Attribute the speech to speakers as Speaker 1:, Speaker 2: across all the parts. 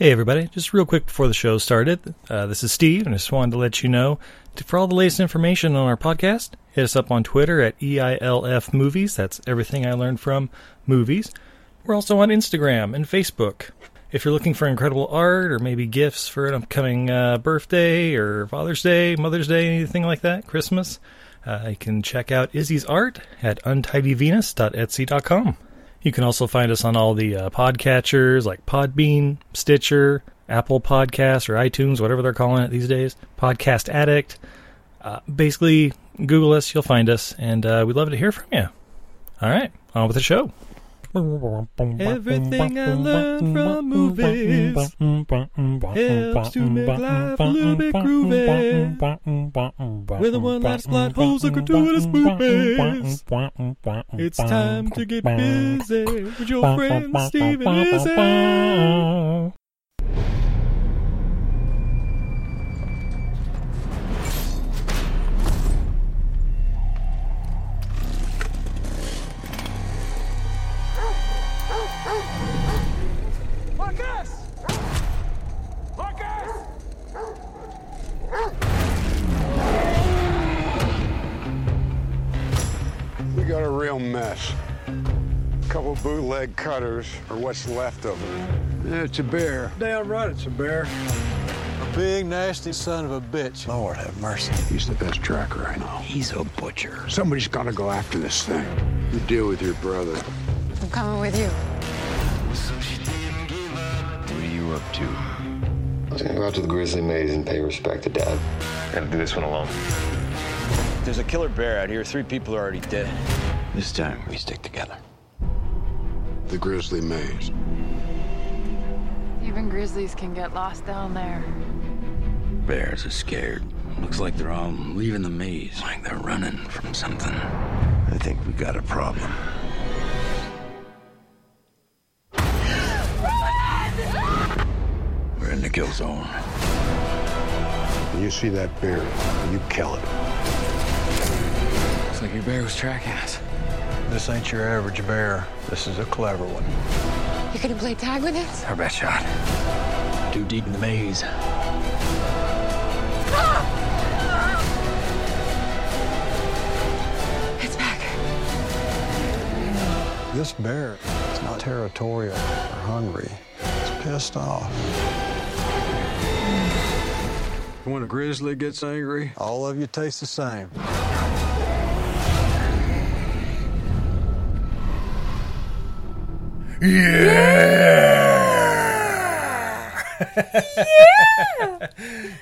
Speaker 1: Hey, everybody. Just real quick before the show started, uh, this is Steve, and I just wanted to let you know for all the latest information on our podcast, hit us up on Twitter at EILF Movies. That's everything I learned from movies. We're also on Instagram and Facebook. If you're looking for incredible art or maybe gifts for an upcoming uh, birthday or Father's Day, Mother's Day, anything like that, Christmas, uh, you can check out Izzy's art at untidyvenus.etsy.com. You can also find us on all the uh, podcatchers like Podbean, Stitcher, Apple Podcasts, or iTunes, whatever they're calling it these days. Podcast Addict. Uh, basically, Google us, you'll find us, and uh, we'd love to hear from you. All right, on with the show. Everything I learned from movies helps to make life a little bit groovy. With a one-line plot holes and gratuitous movies. It's time to get busy with your friend Steve and Izzy.
Speaker 2: Got a real mess. A couple bootleg cutters, or what's left of them.
Speaker 3: Yeah, it's a bear. Damn right it's a bear. A big, nasty son of a bitch. Lord have mercy.
Speaker 2: He's the best tracker I know.
Speaker 3: He's a butcher.
Speaker 2: Somebody's got to go after this thing. You deal with your brother.
Speaker 4: I'm coming with you.
Speaker 5: What are you up to?
Speaker 6: I was gonna go out to the Grizzly Maze and pay respect to Dad.
Speaker 5: Gotta do this one alone.
Speaker 7: There's a killer bear out here. Three people are already dead.
Speaker 5: This time we stick together.
Speaker 2: The Grizzly Maze.
Speaker 4: Even grizzlies can get lost down there.
Speaker 5: Bears are scared. Looks like they're all leaving the maze, like they're running from something. I think we got a problem. We're in the kill zone.
Speaker 2: When you see that bear, you kill it.
Speaker 5: Looks like your bear was tracking us.
Speaker 3: This ain't your average bear. This is a clever one.
Speaker 4: You gonna play tag with us?
Speaker 5: Our best shot. Too deep in the maze.
Speaker 4: It's back.
Speaker 3: This bear is not territorial or hungry. It's pissed off. When a grizzly gets angry, all of you taste the same.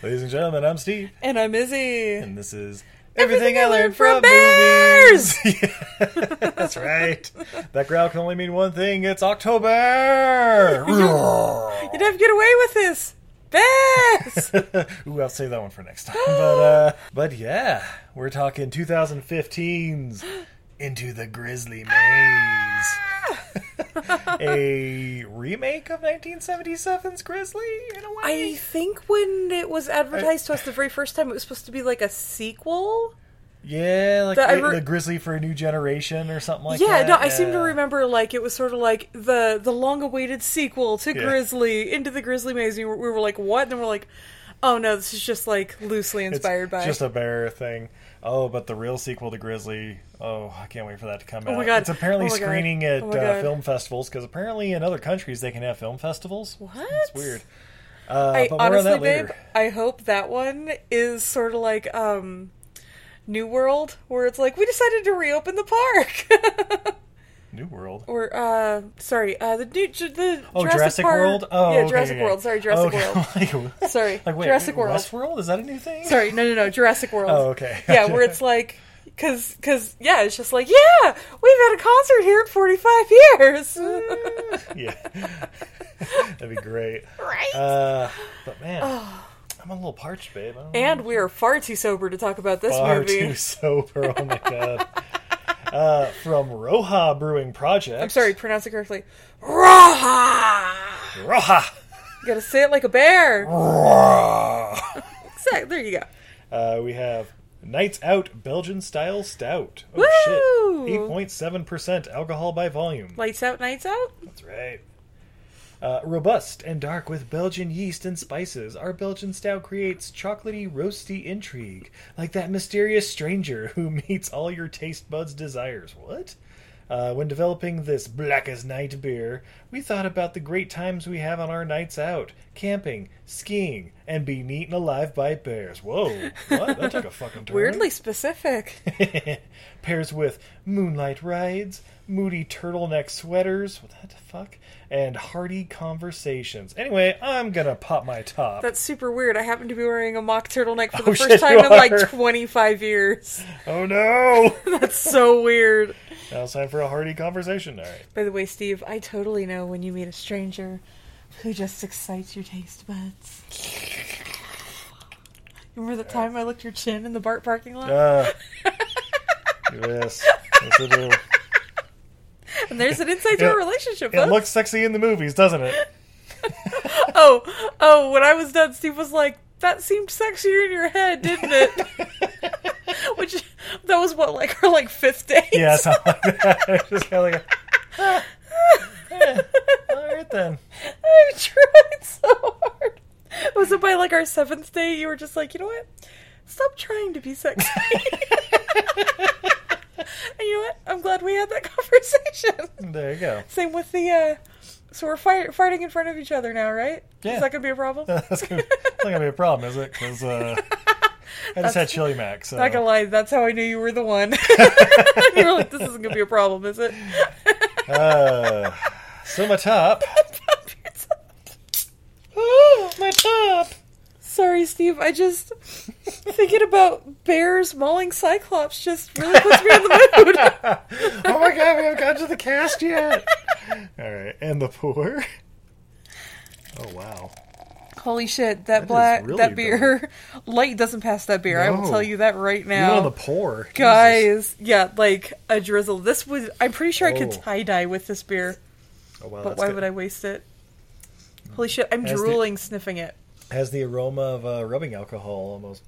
Speaker 1: Ladies and gentlemen, I'm Steve,
Speaker 8: And I'm Izzy.
Speaker 1: and this is
Speaker 8: Everything I Learned from Bears.
Speaker 1: movies. Yeah, that's right. That growl can only mean one thing. It's October.
Speaker 8: You'd have to get away with this. Bears!
Speaker 1: Ooh, I'll save that one for next time. But uh, but yeah, we're talking 2015's Into the Grizzly Maze, a remake of 1977's Grizzly in a way.
Speaker 8: I think when it was advertised to us the very first time, it was supposed to be like a sequel.
Speaker 1: yeah, like
Speaker 8: The- re-
Speaker 1: the Grizzly for a New Generation or something like that.
Speaker 8: yeah,
Speaker 1: that.
Speaker 8: no, I seem to remember like it was sort of like the the long awaited sequel to
Speaker 1: Yeah.
Speaker 8: Grizzly into the Grizzly Maze. We were, we were like, what? And then we're like, oh no, this is just like loosely
Speaker 1: It's
Speaker 8: inspired by.
Speaker 1: just a bear thing. Oh, but the real sequel to Grizzly. Oh, I can't wait for that to come
Speaker 8: Oh
Speaker 1: out.
Speaker 8: my God.
Speaker 1: It's apparently
Speaker 8: Oh my God.
Speaker 1: screening at
Speaker 8: Oh
Speaker 1: uh, film festivals because apparently in other countries they can have film festivals.
Speaker 8: What?
Speaker 1: It's weird. Uh,
Speaker 8: I,
Speaker 1: but more on
Speaker 8: honestly,
Speaker 1: that
Speaker 8: babe, I hope that one is sort of like um, New World, where it's like we decided to reopen the park.
Speaker 1: New World.
Speaker 8: or uh, sorry, uh, the new the
Speaker 1: Oh,
Speaker 8: Jurassic,
Speaker 1: Jurassic
Speaker 8: Park-
Speaker 1: World. Oh,
Speaker 8: yeah,
Speaker 1: okay,
Speaker 8: Jurassic
Speaker 1: okay.
Speaker 8: World. Sorry, Jurassic
Speaker 1: Okay.
Speaker 8: World.
Speaker 1: like,
Speaker 8: Sorry,
Speaker 1: like, wait,
Speaker 8: Jurassic World.
Speaker 1: Westworld is that a new thing?
Speaker 8: Sorry, no, no, no, Jurassic World.
Speaker 1: Oh, okay.
Speaker 8: yeah, where it's like. Cause, cause, yeah, it's just like, yeah, we've had a concert here in forty-five years,
Speaker 1: yeah, that'd be great.
Speaker 8: right?
Speaker 1: Uh, but man, I'm a little parched, babe. Don't know.
Speaker 8: and we are far too sober to talk about this
Speaker 1: far
Speaker 8: movie.
Speaker 1: too sober. Oh my god. Uh, from Roja Brewing Project.
Speaker 8: I'm sorry, pronounce it correctly. Raha!
Speaker 1: Roja.
Speaker 8: You gotta say it like a bear.
Speaker 1: Roja.
Speaker 8: Exactly. There you go.
Speaker 1: Uh, we have Nights Out Belgian Style Stout. Oh
Speaker 8: Woo!
Speaker 1: shit. 8.7% alcohol by volume.
Speaker 8: Lights out, nights out.
Speaker 1: That's right. Uh, robust and dark with Belgian yeast and spices, our Belgian stout creates chocolatey, roasty intrigue, like that mysterious stranger who meets all your taste buds' desires. What? Uh, when developing this black as night beer, we thought about the great times we have on our nights out, camping, skiing, and being eaten alive by bears. Whoa, what? That took a fucking turn.
Speaker 8: Weirdly specific.
Speaker 1: Pairs with moonlight rides, moody turtleneck sweaters, what the fuck, and hearty conversations. Anyway, I'm gonna pop my top.
Speaker 8: That's super weird. I happen to be wearing a mock turtleneck for
Speaker 1: Oh,
Speaker 8: the
Speaker 1: shit,
Speaker 8: first time in like 25 years.
Speaker 1: Oh no!
Speaker 8: That's so weird.
Speaker 1: now it's time for a hearty conversation. All right.
Speaker 8: By the way, Steve, I totally know when you meet a stranger who just excites your taste buds. Remember the time I licked your chin in the BART parking lot?
Speaker 1: Uh, yes. yes I do.
Speaker 8: And there's an insight to
Speaker 1: It-
Speaker 8: our relationship,
Speaker 1: It
Speaker 8: folks.
Speaker 1: looks sexy in the movies, doesn't it?
Speaker 8: Oh, oh, when I was done, Steve was like, that seemed sexier in your head, didn't it? Which, that was what, like our like fifth date?
Speaker 1: Yeah, something like that. Just kind of like, a, ah, eh, all right then.
Speaker 8: I tried so hard. Was it by like our seventh date? You were just like, you know what? Stop trying to be sexy. And you know what? I'm glad we had that conversation.
Speaker 1: There you go.
Speaker 8: Same with the. uh So we're fight- fighting in front of each other now, right?
Speaker 1: Yeah.
Speaker 8: Is that gonna be a problem?
Speaker 1: That's gonna, that's not gonna be a problem, is it? Because uh, I just had Chili Mac. So
Speaker 8: Not gonna lie, that's how I knew you were the one. you were like, this isn't gonna be a problem, is it?
Speaker 1: Uh, so my top. Oh, my top.
Speaker 8: Sorry, Steve. I just thinking about bears mauling Cyclops just really puts me in the mood.
Speaker 1: Oh my god, we haven't gotten to the cast yet. All right, and the poor. Oh wow.
Speaker 8: Holy shit! That black
Speaker 1: really
Speaker 8: that beer light doesn't pass that beer. I will tell you that right now.
Speaker 1: on the poor, Jesus.
Speaker 8: Guys, yeah, like a drizzle. This was. I'm pretty sure I could
Speaker 1: Oh.
Speaker 8: tie dye with this beer,
Speaker 1: Oh wow,
Speaker 8: but why
Speaker 1: good.
Speaker 8: would I waste it? Holy shit! I'm
Speaker 1: the-
Speaker 8: drooling, sniffing it.
Speaker 1: Has the aroma of uh, rubbing alcohol almost.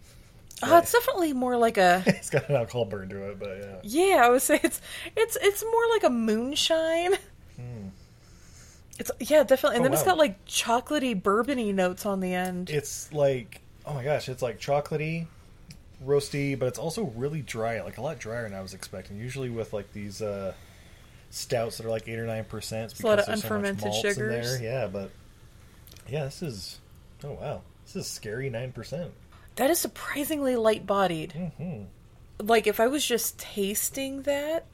Speaker 8: Oh, it's definitely more like a.
Speaker 1: It's got an alcohol burn to it, but yeah.
Speaker 8: Yeah, I would say it's it's it's more like a moonshine. It's yeah, definitely, and
Speaker 1: Hmm. Oh,
Speaker 8: then it's
Speaker 1: wow.
Speaker 8: got like chocolatey, bourbony notes on the end.
Speaker 1: It's like, oh my gosh, it's like chocolatey, roasty, but it's also really dry, like a lot drier than I was expecting. Usually with like these uh, stouts that are like eight or nine percent,
Speaker 8: a lot of
Speaker 1: there's so
Speaker 8: unfermented
Speaker 1: in
Speaker 8: sugars.
Speaker 1: there. Yeah, but yeah, this is oh wow, this is scary nine percent.
Speaker 8: That is surprisingly light bodied.
Speaker 1: Mm-hmm.
Speaker 8: Like if I was just tasting that,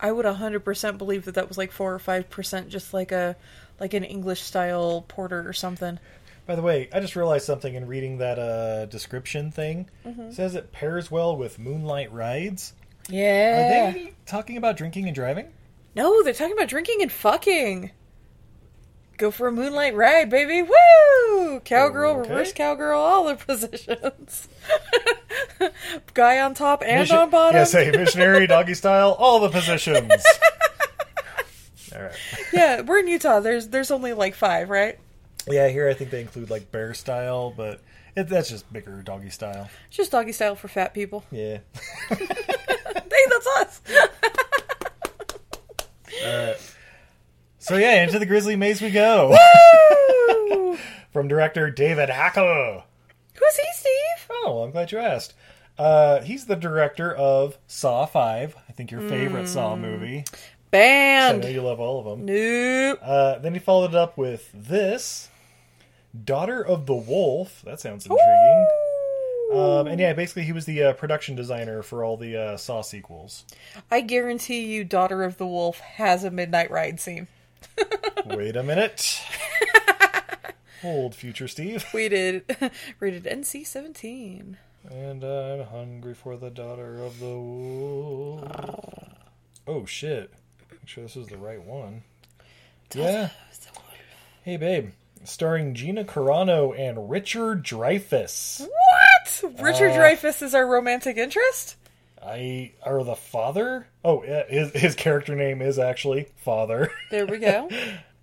Speaker 8: I would hundred percent believe that that was like four or five percent, just like a like an English style porter or something.
Speaker 1: By the way, I just realized something in reading that uh, description thing.
Speaker 8: Mm-hmm.
Speaker 1: It says it pairs well with moonlight rides.
Speaker 8: Yeah.
Speaker 1: Are they talking about drinking and driving?
Speaker 8: No, they're talking about drinking and fucking. Go for a moonlight ride, baby! Woo! Cowgirl,
Speaker 1: Okay.
Speaker 8: reverse cowgirl, all the positions. Guy on top and
Speaker 1: Mission-
Speaker 8: on bottom.
Speaker 1: Yes, say missionary, doggy style, all the positions. all right.
Speaker 8: yeah, we're in Utah. There's there's only like five, right?
Speaker 1: Yeah, here I think they include like bear style, but it, that's just bigger doggy style.
Speaker 8: It's just doggy style for fat people.
Speaker 1: Yeah.
Speaker 8: Hey, that's us.
Speaker 1: So yeah, into the Grizzly Maze we go. From director David Hackl.
Speaker 8: Who's he, Steve?
Speaker 1: Oh, I'm glad you asked. Uh, he's the director of Saw Five. I think your favorite Saw movie. I know you love all of them.
Speaker 8: Nope.
Speaker 1: Uh, then he followed it up with this, Daughter of the Wolf. That sounds intriguing. Um, and yeah, basically he was the uh, production designer for all the uh, Saw sequels.
Speaker 8: I guarantee you, Daughter of the Wolf has a midnight ride scene.
Speaker 1: Wait a minute. Hold, future Steve.
Speaker 8: We did rated NC seventeen.
Speaker 1: And I'm hungry for the daughter of the wolf. Oh shit! Make sure this is the right one. Yeah. Hey babe, starring Gina Carano and Richard Dreyfuss.
Speaker 8: What? Richard
Speaker 1: Uh,
Speaker 8: Dreyfuss is our romantic interest.
Speaker 1: I are the father. Oh, yeah, his his character name is actually Father.
Speaker 8: There we go.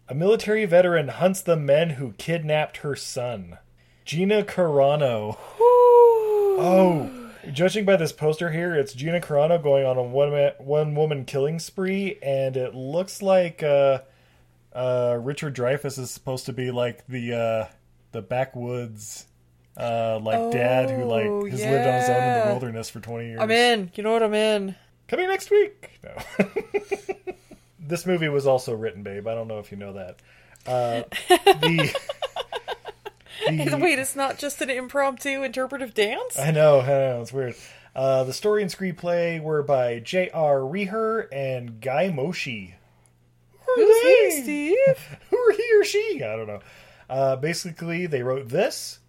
Speaker 1: A military veteran hunts the men who kidnapped her son. Gina Carano. Oh, judging by this poster here, it's Gina Carano going on a one man, one woman killing spree, and it looks like uh, uh, Richard Dreyfuss is supposed to be like the uh, the backwoods uh, like dad who like
Speaker 8: Oh,
Speaker 1: has lived on his own in the wilderness for twenty years.
Speaker 8: I'm in. You know what I'm in.
Speaker 1: Coming next week. No. this movie was also written, babe. I don't know if you know that. Uh, the, the
Speaker 8: Wait, it's not just an impromptu interpretive dance?
Speaker 1: I know, I know, it's weird. Uh, the story and screenplay were by J.R. Reher and Guy Moshe. Who are
Speaker 8: Who's he. Steve?
Speaker 1: Who are he or she? I don't know. Uh, basically, they wrote this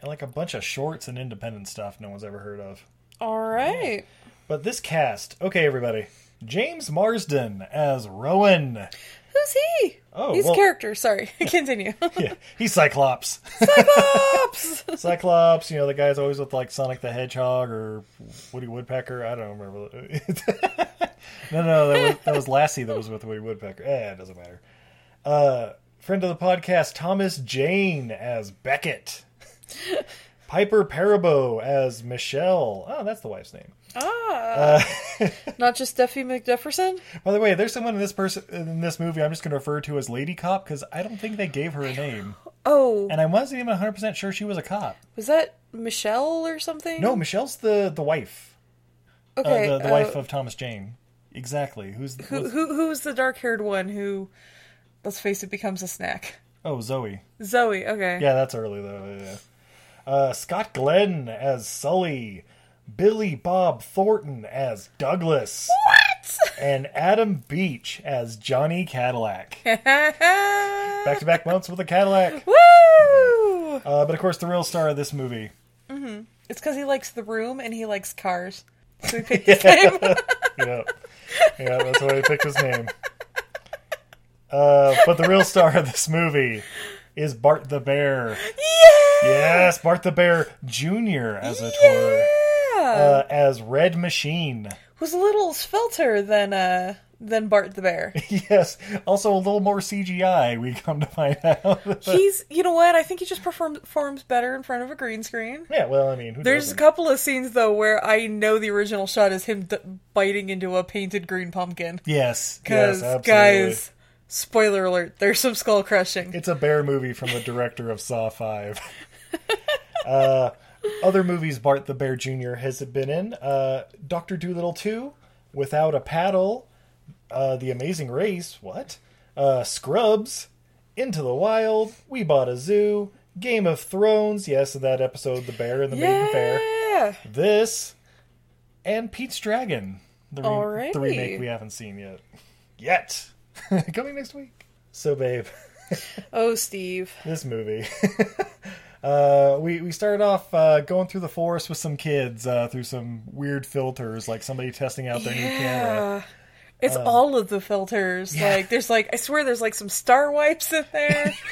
Speaker 1: and like a bunch of shorts and independent stuff no one's ever heard of.
Speaker 8: All right.
Speaker 1: But this cast, okay, everybody. James Marsden as Rowan.
Speaker 8: Who's he?
Speaker 1: Oh,
Speaker 8: He's
Speaker 1: well-
Speaker 8: character. Sorry. Continue.
Speaker 1: Yeah, he's Cyclops.
Speaker 8: Cyclops!
Speaker 1: Cyclops, you know, the guy's always with like Sonic the Hedgehog or Woody Woodpecker. I don't remember. no, no, that was, that was Lassie that was with Woody Woodpecker. Eh, it doesn't matter. Uh, friend of the podcast, Thomas Jane as Beckett. Piper Perabo as Michelle. Oh, that's the wife's name.
Speaker 8: ah. not just Duffy McDufferson?
Speaker 1: By the way, there's someone in this person in this movie I'm just going to refer to as Lady Cop because I don't think they gave her a name,
Speaker 8: Oh,
Speaker 1: and I wasn't even 100 percent sure she was a cop.
Speaker 8: was that Michelle or something?
Speaker 1: No, Michelle's the the wife.
Speaker 8: Okay.
Speaker 1: uh, the, the
Speaker 8: uh,
Speaker 1: wife of Thomas Jane. Exactly. Who's
Speaker 8: who, who, who's the dark haired one who, let's face it, becomes a snack?
Speaker 1: Oh, Zoe.
Speaker 8: Zoe, okay.
Speaker 1: Yeah, that's early though. Yeah. Uh, Scott Glenn as Sully, Billy Bob Thornton as Douglas,
Speaker 8: What?
Speaker 1: and Adam Beach as Johnny Cadillac. Back to back months with a Cadillac.
Speaker 8: Woo!
Speaker 1: Uh, but of course, the real star of this movie.
Speaker 8: It's because he likes the room and he likes cars. So he picked his name.
Speaker 1: Yeah, yeah, that's why he picked his name. Uh, but the real star of this movie is Bart the Bear.
Speaker 8: yeah!
Speaker 1: Yes, Bart the Bear Jr. as it were.
Speaker 8: Yeah!
Speaker 1: Uh, as Red Machine.
Speaker 8: Who's a little svelter than uh than Bart the Bear.
Speaker 1: yes, also a little more CGI, we come to find out.
Speaker 8: He's, you know what? I think he just perform, performs better in front of a green screen.
Speaker 1: yeah, well, I mean, who
Speaker 8: There's a
Speaker 1: doesn't?
Speaker 8: couple of scenes though where I know the original shot is him d- biting into a painted green pumpkin.
Speaker 1: Yes,
Speaker 8: Because
Speaker 1: yes,
Speaker 8: guys, spoiler alert, there's some skull crushing.
Speaker 1: It's a bear movie from the director of Saw 5. uh, other movies Bart the Bear Jr. has been in uh, Dr. Dolittle 2, Without a Paddle, uh, The Amazing Race, what? Uh, Scrubs, Into the Wild, We Bought a Zoo, Game of Thrones, yes, that episode, The Bear and the Maiden Fair. This, and Pete's Dragon, the, re- the remake we haven't seen yet. Yet! Coming next week. So, babe
Speaker 8: Oh, Steve.
Speaker 1: this movie. Uh, we we started off uh, going through the forest with some kids uh, through some weird filters, like somebody testing out their new camera.
Speaker 8: Yeah. It's all of the filters. Like there's like I swear there's like some star wipes in there.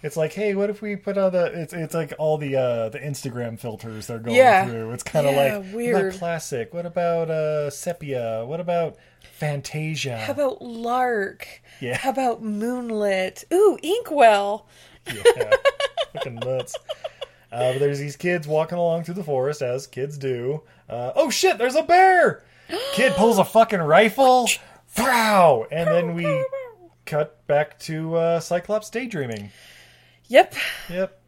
Speaker 1: It's like, hey, what if we put on the? It's it's like all the uh, the Instagram filters they're going
Speaker 8: Yeah.
Speaker 1: through. It's kind of
Speaker 8: Yeah,
Speaker 1: like what
Speaker 8: weird.
Speaker 1: about classic. What about uh, sepia? What about Fantasia?
Speaker 8: How about Lark?
Speaker 1: Yeah.
Speaker 8: How about Moonlit? Ooh, Inkwell.
Speaker 1: yeah, fucking nuts. Uh, but there's these kids walking along through the forest, as kids do. Uh, oh shit, there's a bear! Kid pulls a fucking rifle. Wow! And then we cut back to uh, Cyclops daydreaming.
Speaker 8: Yep.
Speaker 1: Yep.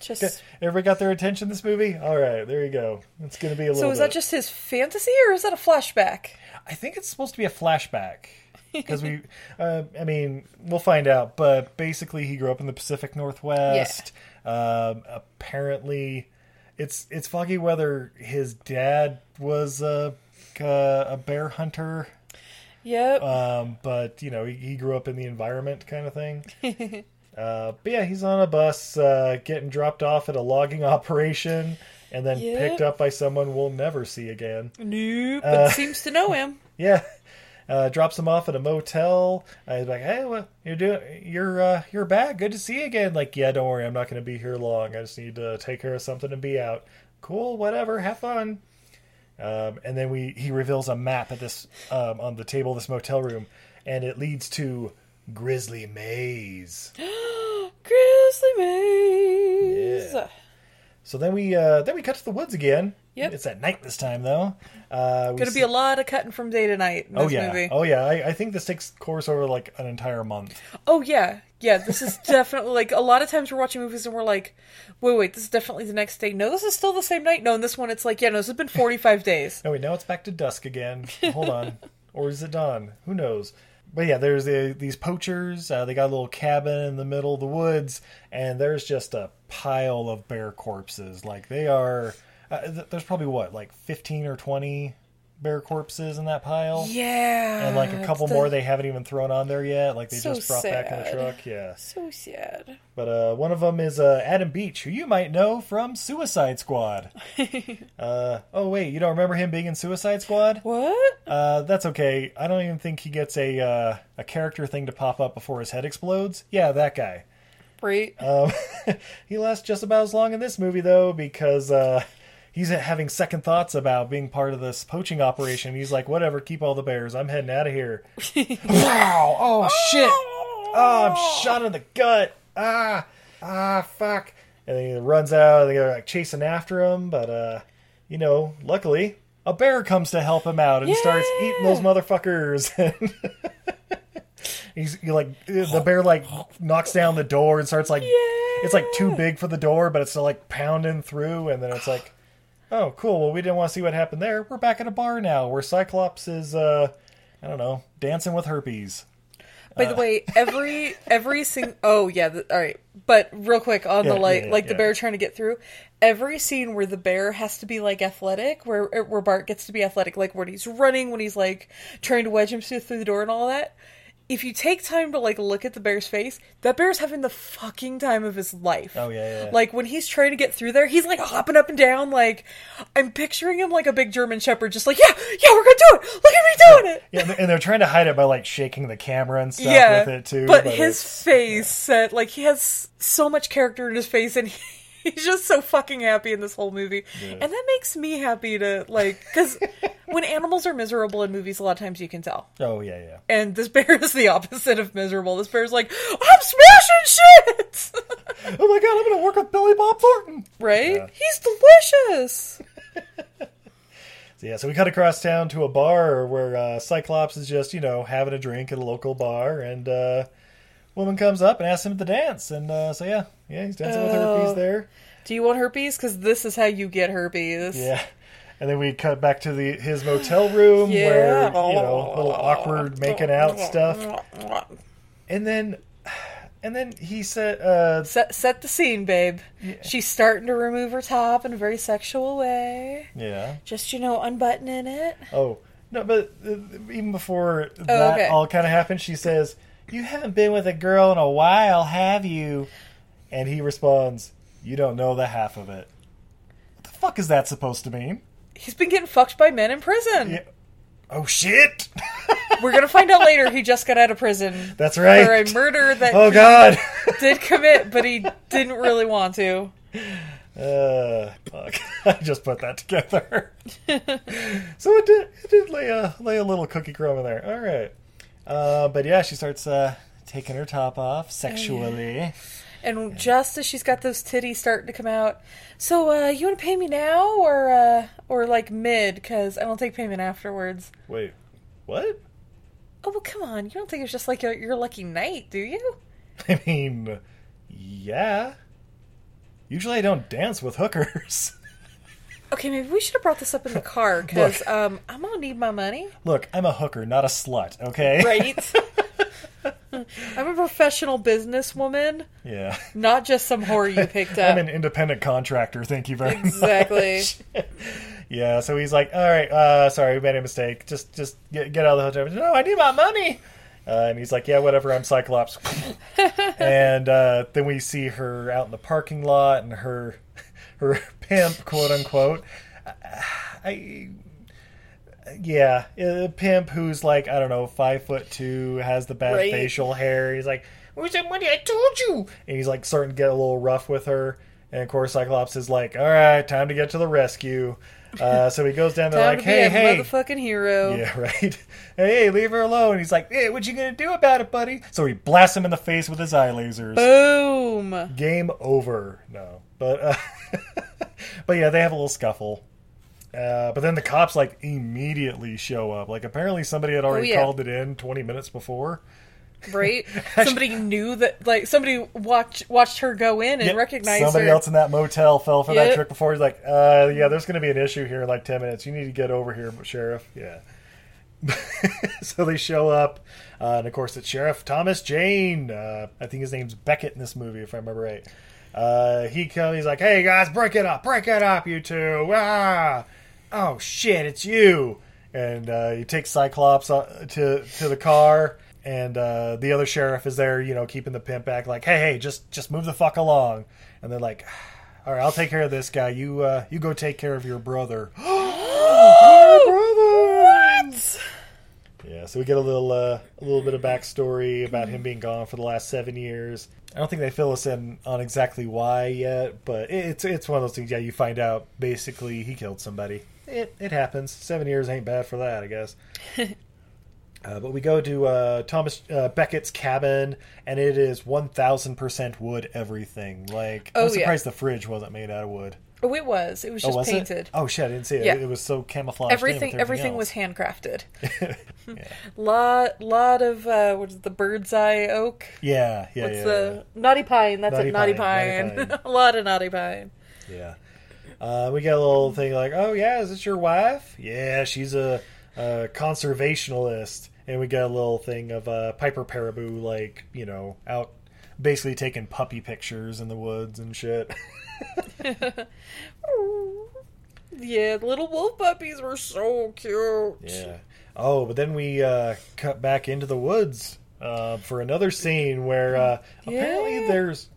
Speaker 8: Just
Speaker 1: Everybody got their attention this movie? Alright, there you go. It's gonna be a little
Speaker 8: so is that
Speaker 1: bit-
Speaker 8: just his fantasy or is that a flashback?
Speaker 1: I think it's supposed to be a flashback. Because we, uh, I mean, we'll find out. But basically, he grew up in the Pacific Northwest. Um, apparently, it's it's foggy whether his dad was a a bear hunter.
Speaker 8: Yep.
Speaker 1: Um, but you know, he, he grew up in the environment, kind of thing. uh, but yeah, he's on a bus, uh, getting dropped off at a logging operation, and then
Speaker 8: Yep.
Speaker 1: picked up by someone we'll never see again.
Speaker 8: nope. But
Speaker 1: uh,
Speaker 8: seems to know him.
Speaker 1: Yeah. Uh, drops him off at a motel. Uh, he's like, "Hey, well, you're doing, you're, uh, you're back. Good to see you again." Like, yeah, don't worry, I'm not going to be here long. I just need to take care of something and be out. Cool, whatever. Have fun. Um, and then we he reveals a map at this um, on the table of this motel room, and it leads to Grizzly Maze.
Speaker 8: Grizzly Maze.
Speaker 1: Yeah. So then we uh, then we cut to the woods again.
Speaker 8: Yep.
Speaker 1: It's at night this time though. Uh,
Speaker 8: Gonna
Speaker 1: see-
Speaker 8: be a lot of cutting from day to night in
Speaker 1: Oh yeah,
Speaker 8: movie.
Speaker 1: oh yeah. I, I think this takes course over like an entire month.
Speaker 8: Oh yeah, yeah. This is definitely like a lot of times we're watching movies and we're like, wait, wait, this is definitely the next day. No, this is still the same night. No, in this one it's like, yeah, no, this has been forty five days.
Speaker 1: Oh wait, now it's back to dusk again. Hold on, or is it dawn? Who knows? But yeah, there's the, these poachers. Uh, they got a little cabin in the middle of the woods, and there's just a pile of bear corpses. Like they are. Uh, th- there's probably what, like 15 or 20 bear corpses in that pile.
Speaker 8: Yeah,
Speaker 1: And like a couple
Speaker 8: the-
Speaker 1: more they haven't even thrown on there yet. Like they
Speaker 8: So
Speaker 1: just brought back in the truck. Yeah.
Speaker 8: So sad.
Speaker 1: But uh, one of them is uh, Adam Beach, who you might know from Suicide Squad. uh, oh wait, you don't remember him being in Suicide Squad?
Speaker 8: What?
Speaker 1: Uh, that's okay. I don't even think he gets a uh, a character thing to pop up before his head explodes. Yeah, that guy.
Speaker 8: Right.
Speaker 1: Um, he lasts just about as long in this movie though, because uh, he's having second thoughts about being part of this poaching operation. He's like, "Whatever, keep all the bears. I'm heading out of here." wow! Oh shit! Oh, I'm shot in the gut. Ah, ah, fuck! And then he runs out. and They're like chasing after him, but uh, you know, luckily. A bear comes to help him out and starts eating those motherfuckers. He's he like the bear like knocks down the door and starts like it's like too big for the door, but it's still like pounding through, and then it's like, oh cool. Well, we didn't want to see what happened there. We're back at a bar now where Cyclops is uh I don't know dancing with herpes.
Speaker 8: By the way, every every sing. Oh yeah, the, all right. But real quick on
Speaker 1: Yeah,
Speaker 8: the like,
Speaker 1: yeah, yeah,
Speaker 8: like the bear trying to get through. Every scene where the bear has to be like athletic, where where Bart gets to be athletic, like when he's running, when he's like trying to wedge himself through the door and all that. If you take time to like look at the bear's face, that bear's having the fucking time of his life.
Speaker 1: Oh yeah, yeah.
Speaker 8: Like when he's trying to get through there, he's like hopping up and down. Like I'm picturing him like a big German Shepherd, just like yeah, yeah, we're gonna do it. Look at me doing it.
Speaker 1: yeah, and they're trying to hide it by like shaking the camera and stuff
Speaker 8: yeah,
Speaker 1: with it too.
Speaker 8: But his
Speaker 1: it's-
Speaker 8: face, said like he has so much character in his face, and he's just so fucking happy in this whole movie, and that makes me happy to like because when animals are miserable in movies, a lot of times you can tell.
Speaker 1: oh yeah, yeah.
Speaker 8: And this bear is the opposite of miserable. This bear's like, I'm smashing shit,
Speaker 1: Oh my god, I'm gonna work with Billy Bob Thornton.
Speaker 8: right? He's delicious.
Speaker 1: So, yeah, so we cut across town to a bar where uh, Cyclops is just, you know, having a drink at a local bar, and uh, woman comes up and asks him to dance, and uh, so yeah, yeah, he's dancing with
Speaker 8: Oh.
Speaker 1: herpes there.
Speaker 8: Do you want herpes? Because this is how you get herpes.
Speaker 1: Yeah, and then we cut back to the his motel room where you know, little awkward making out stuff, and then, and then he said, uh,
Speaker 8: Set, set the scene, babe. She's starting to remove her top in a very sexual way.
Speaker 1: yeah,
Speaker 8: Just, you know, unbuttoning it.
Speaker 1: oh no, but uh, even before that
Speaker 8: Oh, okay.
Speaker 1: all kind of happened, she says, "You haven't been with a girl in a while, have you?" And he responds, "You don't know the half of it." What the fuck is that supposed to mean?
Speaker 8: He's been getting fucked by men in prison.
Speaker 1: Yeah. Oh shit!
Speaker 8: We're gonna find out later he just got out of prison
Speaker 1: That's right.
Speaker 8: for a murder that
Speaker 1: Oh god.
Speaker 8: he did commit, but he didn't really want to.
Speaker 1: Uh, fuck. I just put that together. so it did, it did lay a lay a little cookie crumb in there. All right. Uh, but yeah, she starts uh, taking her top off sexually.
Speaker 8: And just as she's got those titties starting to come out, so uh, you want to pay me now or uh, or like mid? Because I don't take payment afterwards.
Speaker 1: Wait, what?
Speaker 8: Oh well, come on! You don't think it's just like your, your lucky night, do you?
Speaker 1: I mean, yeah. Usually I don't dance with hookers.
Speaker 8: Okay, maybe we should have brought this up in the car because um, I'm gonna need my money.
Speaker 1: Look, I'm a hooker, not a slut. Okay.
Speaker 8: Right. I'm a professional businesswoman,
Speaker 1: Yeah.
Speaker 8: not just some whore you picked up.
Speaker 1: I'm an independent contractor. Thank you very
Speaker 8: Exactly.
Speaker 1: much. Exactly. yeah. So he's like, "All right, uh, sorry, we made a mistake. Just, just get, get out of the hotel." No, I need my money. Uh, and he's like, "Yeah, whatever. I'm Cyclops." and uh, then we see her out in the parking lot, and her, her pimp, quote unquote. I, yeah, a pimp who's like I don't know, five foot two, has the bad
Speaker 8: Right.
Speaker 1: facial hair. He's like, "Where's that money? I told you." And he's like starting to get a little rough with her. And of course, Cyclops is like, "All right, time to get to the rescue." Uh, so he goes down there like, "Hey, hey,
Speaker 8: motherfucking hero.
Speaker 1: yeah, right. Hey, leave her alone." And he's like, "Hey, what you gonna do about it, buddy?" So he blasts him in the face with his eye lasers.
Speaker 8: Boom.
Speaker 1: Game over. No, but uh, but yeah, they have a little scuffle. Uh, but then the cops like immediately show up. Like apparently somebody had already
Speaker 8: Oh, yeah.
Speaker 1: called it in 20 minutes before.
Speaker 8: Right? somebody knew that, like somebody watched watched her go in and
Speaker 1: Yep,
Speaker 8: recognized
Speaker 1: somebody
Speaker 8: her.
Speaker 1: else in that motel fell for that trick before. He's like, uh, yeah, there's going to be an issue here in like 10 minutes. You need to get over here, sheriff. Yeah. so they show up, uh, and of course it's Sheriff Thomas Jane. Uh, I think his name's Beckett in this movie, if I remember right. Uh, he comes. He's like, "Hey guys, break it up, break it up, you two! Ah, oh shit, it's you!" And uh, he takes Cyclops uh, to to the car, and uh, the other sheriff is there, you know, keeping the pimp back, like, "Hey, hey, just just move the fuck along." And they're like, "All right, I'll take care of this guy. You uh, you go take care of your brother."
Speaker 8: what?
Speaker 1: Yeah, so we get a little uh, a little bit of backstory about him being gone for the last seven years. I don't think they fill us in on exactly why yet, but it's it's one of those things. Yeah, you find out basically he killed somebody. It it happens. Seven years ain't bad for that, I guess. uh, but we go to uh, Thomas uh, Beckett's cabin, and it is one thousand percent wood. Everything like
Speaker 8: Oh,
Speaker 1: I'm
Speaker 8: yeah.
Speaker 1: surprised the fridge wasn't made out of wood.
Speaker 8: Oh, it was. It was
Speaker 1: Oh,
Speaker 8: just
Speaker 1: was
Speaker 8: painted.
Speaker 1: it? Oh shit, I didn't see it.
Speaker 8: Yeah.
Speaker 1: It was so camouflaged. in
Speaker 8: everything everything was handcrafted. lot lot of uh, what is the bird's eye oak?
Speaker 1: Yeah, yeah,
Speaker 8: What's
Speaker 1: yeah.
Speaker 8: the naughty pine? That's
Speaker 1: Naughty
Speaker 8: it, naughty
Speaker 1: pine,
Speaker 8: pine.
Speaker 1: pine.
Speaker 8: a lot of naughty pine.
Speaker 1: Yeah. Uh, we get a little thing like, oh, yeah, is this your wife? Yeah, she's a, a conservationalist. And we get a little thing of uh, Piper Perabo, like, you know, out basically taking puppy pictures in the woods and shit.
Speaker 8: Yeah, the little wolf puppies were so cute.
Speaker 1: yeah. Oh, but then we uh, cut back into the woods uh, for another scene where uh, apparently
Speaker 8: Yeah.
Speaker 1: there's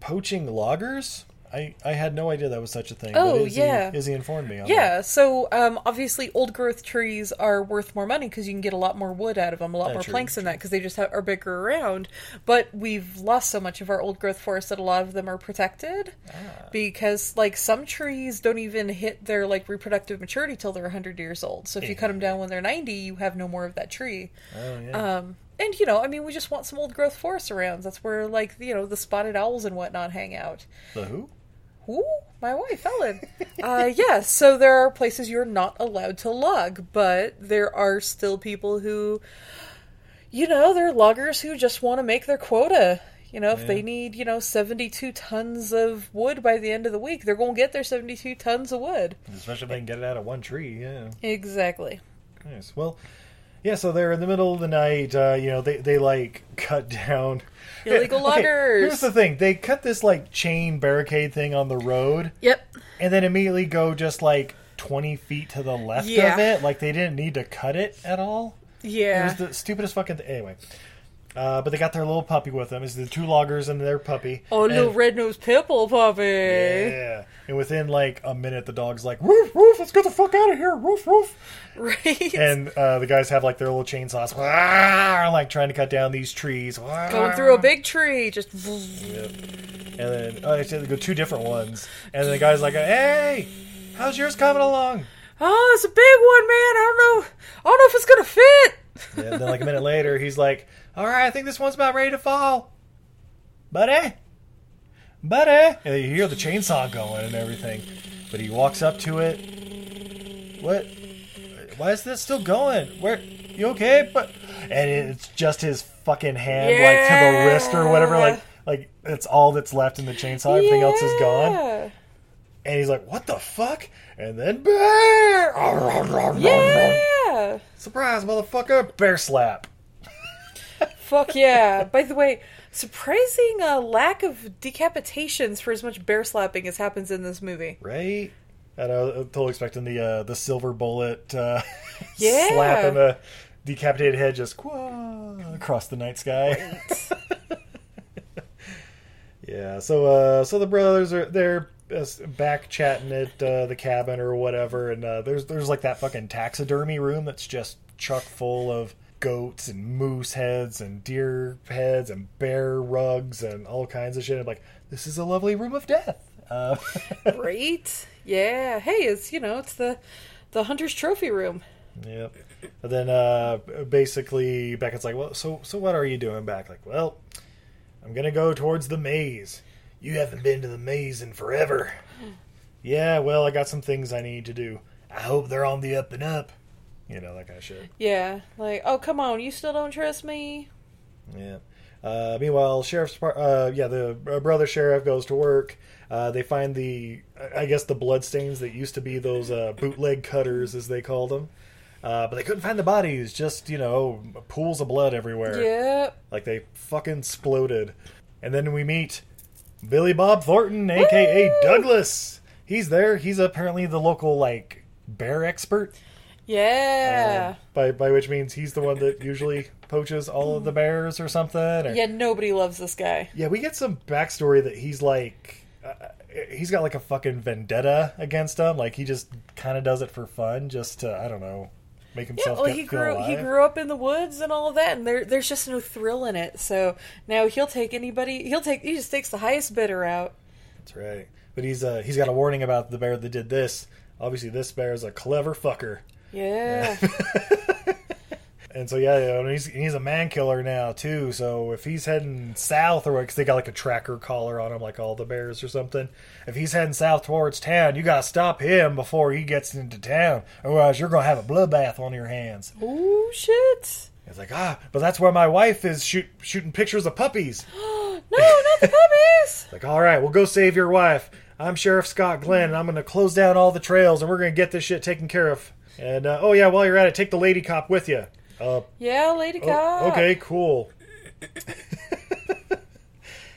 Speaker 1: poaching loggers. I, I had no idea that was such a thing.
Speaker 8: Oh,
Speaker 1: but Izzy,
Speaker 8: yeah.
Speaker 1: Izzy informed me on that.
Speaker 8: Yeah, so um, obviously old growth trees are worth more money because you can get a lot more wood out of them, a lot
Speaker 1: Yeah,
Speaker 8: more
Speaker 1: true,
Speaker 8: planks in that because they just have, are bigger around. But we've lost so much of our old growth forests that a lot of them are protected
Speaker 1: Ah.
Speaker 8: because like some trees don't even hit their like reproductive maturity till they're 100 years old. So if you cut them down when they're 90, you have no more of that tree.
Speaker 1: Oh, yeah.
Speaker 8: Um, and you know, I mean, we just want some old growth forests around. That's where like you know the spotted owls and whatnot hang out.
Speaker 1: the who?
Speaker 8: Ooh, my wife, Ellen. uh, yeah, so there are places you're not allowed to log, but there are still people who, you know, there are loggers who just want to make their quota. You know, if they need, you know, 72 tons of wood by the end of the week, they're going to get their 72 tons of wood.
Speaker 1: Especially if they can get it out of one tree, yeah.
Speaker 8: Exactly.
Speaker 1: Nice. Well, yeah, so they're in the middle of the night, uh, you know, they, they like cut down
Speaker 8: Illegal
Speaker 1: Okay,
Speaker 8: loggers.
Speaker 1: Here's the thing. They cut this like chain barricade thing on the road
Speaker 8: Yep.
Speaker 1: and then immediately go just like 20 feet to the left
Speaker 8: Yeah.
Speaker 1: of it. Like they didn't need to cut it at all.
Speaker 8: Yeah.
Speaker 1: It was the stupidest fucking thing. Anyway. Uh, but they got their little puppy with them. It's the two loggers and their puppy.
Speaker 8: oh, little red nosed pitbull puppy.
Speaker 1: Yeah. And within like a minute, the dog's like, woof, woof, let's get the fuck out of here, woof, woof.
Speaker 8: Right.
Speaker 1: And uh, the guys have like their little chainsaws, "Wah," like trying to cut down these trees. Wah.
Speaker 8: Going through a big tree, just.
Speaker 1: And then oh, actually, they go two different ones. And then the guy's like, "Hey, how's yours coming along?"
Speaker 8: Oh, it's a big one, man. I don't know. I don't know if it's gonna fit.
Speaker 1: And then like a minute later, he's like, "All right, I think this one's about ready to fall, buddy, buddy." And you hear the chainsaw going and everything, but he walks up to it. What? Why is this still going? Where? You okay? But and it's just his fucking hand, like to the wrist or whatever. Like, like it's all that's left in the chainsaw. Everything else is gone. And he's like, "What the fuck?" And then bear.
Speaker 8: Yeah.
Speaker 1: Surprise, motherfucker! Bear slap.
Speaker 8: Fuck yeah. By the way, surprising uh, lack of decapitations for as much bear slapping as happens in this movie.
Speaker 1: Right? And I was totally expecting the uh, the silver bullet uh,
Speaker 8: Yeah.
Speaker 1: slapping the decapitated head just quah, across the night sky. yeah. So uh, so the brothers are they're uh, back chatting at uh, the cabin or whatever, and uh, there's there's like that fucking taxidermy room that's just chock full of goats and moose heads and deer heads and bear rugs and all kinds of shit. I'm like, this is a lovely room of death. Uh,
Speaker 8: Right? Yeah. Hey, it's you know, it's the the hunter's trophy room.
Speaker 1: Yep. And then uh, basically Beckett's like, "Well, so so what are you doing back?" Like, "Well, I'm gonna go towards the maze. You haven't been to the maze in forever." yeah, well, I got some things I need to do. I hope they're on the up and up. You know that kind of shit.
Speaker 8: Yeah, like, oh come on, you still don't trust me?
Speaker 1: Yeah. Uh, meanwhile, sheriff's uh, yeah, the uh, brother sheriff goes to work. Uh, they find the, I guess, the bloodstains that used to be those uh, bootleg cutters, as they called them. Uh, but they couldn't find the bodies. Just you know, pools of blood everywhere.
Speaker 8: Yep.
Speaker 1: Like they fucking exploded. And then we meet Billy Bob Thornton, aka Douglas. He's there. He's apparently the local like bear expert.
Speaker 8: Yeah.
Speaker 1: Um, by by which means he's the one that usually poaches all of the bears or something. or-
Speaker 8: yeah, nobody loves this guy.
Speaker 1: yeah, we get some backstory that he's like, uh, he's got like a fucking vendetta against him. Like he just kind of does it for fun, just to I don't know, make himself.
Speaker 8: Yeah,
Speaker 1: well,
Speaker 8: he grew he grew up in the woods and all of that, and there there's just no thrill in it. So now he'll take anybody. He'll take he just takes the highest bidder out.
Speaker 1: That's right. But he's uh he's got a warning about the bear that did this. Obviously, this bear is a clever fucker.
Speaker 8: Yeah.
Speaker 1: And so yeah, you know, he's he's a man killer now too. So if he's heading south or because they got like a tracker collar on him, like all the bears or something. If he's heading south towards town, you gotta stop him before he gets into town. Otherwise, you're gonna have a bloodbath on your hands.
Speaker 8: oh shit!
Speaker 1: It's like ah, but that's where my wife is shoot, shooting pictures of puppies.
Speaker 8: No, not the puppies.
Speaker 1: Like all right, we'll go save your wife. I'm Sheriff Scott Glenn, and I'm gonna close down all the trails, and we're gonna get this shit taken care of. And uh, oh yeah, while you're at it, take the lady cop with you. Uh,
Speaker 8: yeah, lady
Speaker 1: Oh,
Speaker 8: cop.
Speaker 1: okay, cool.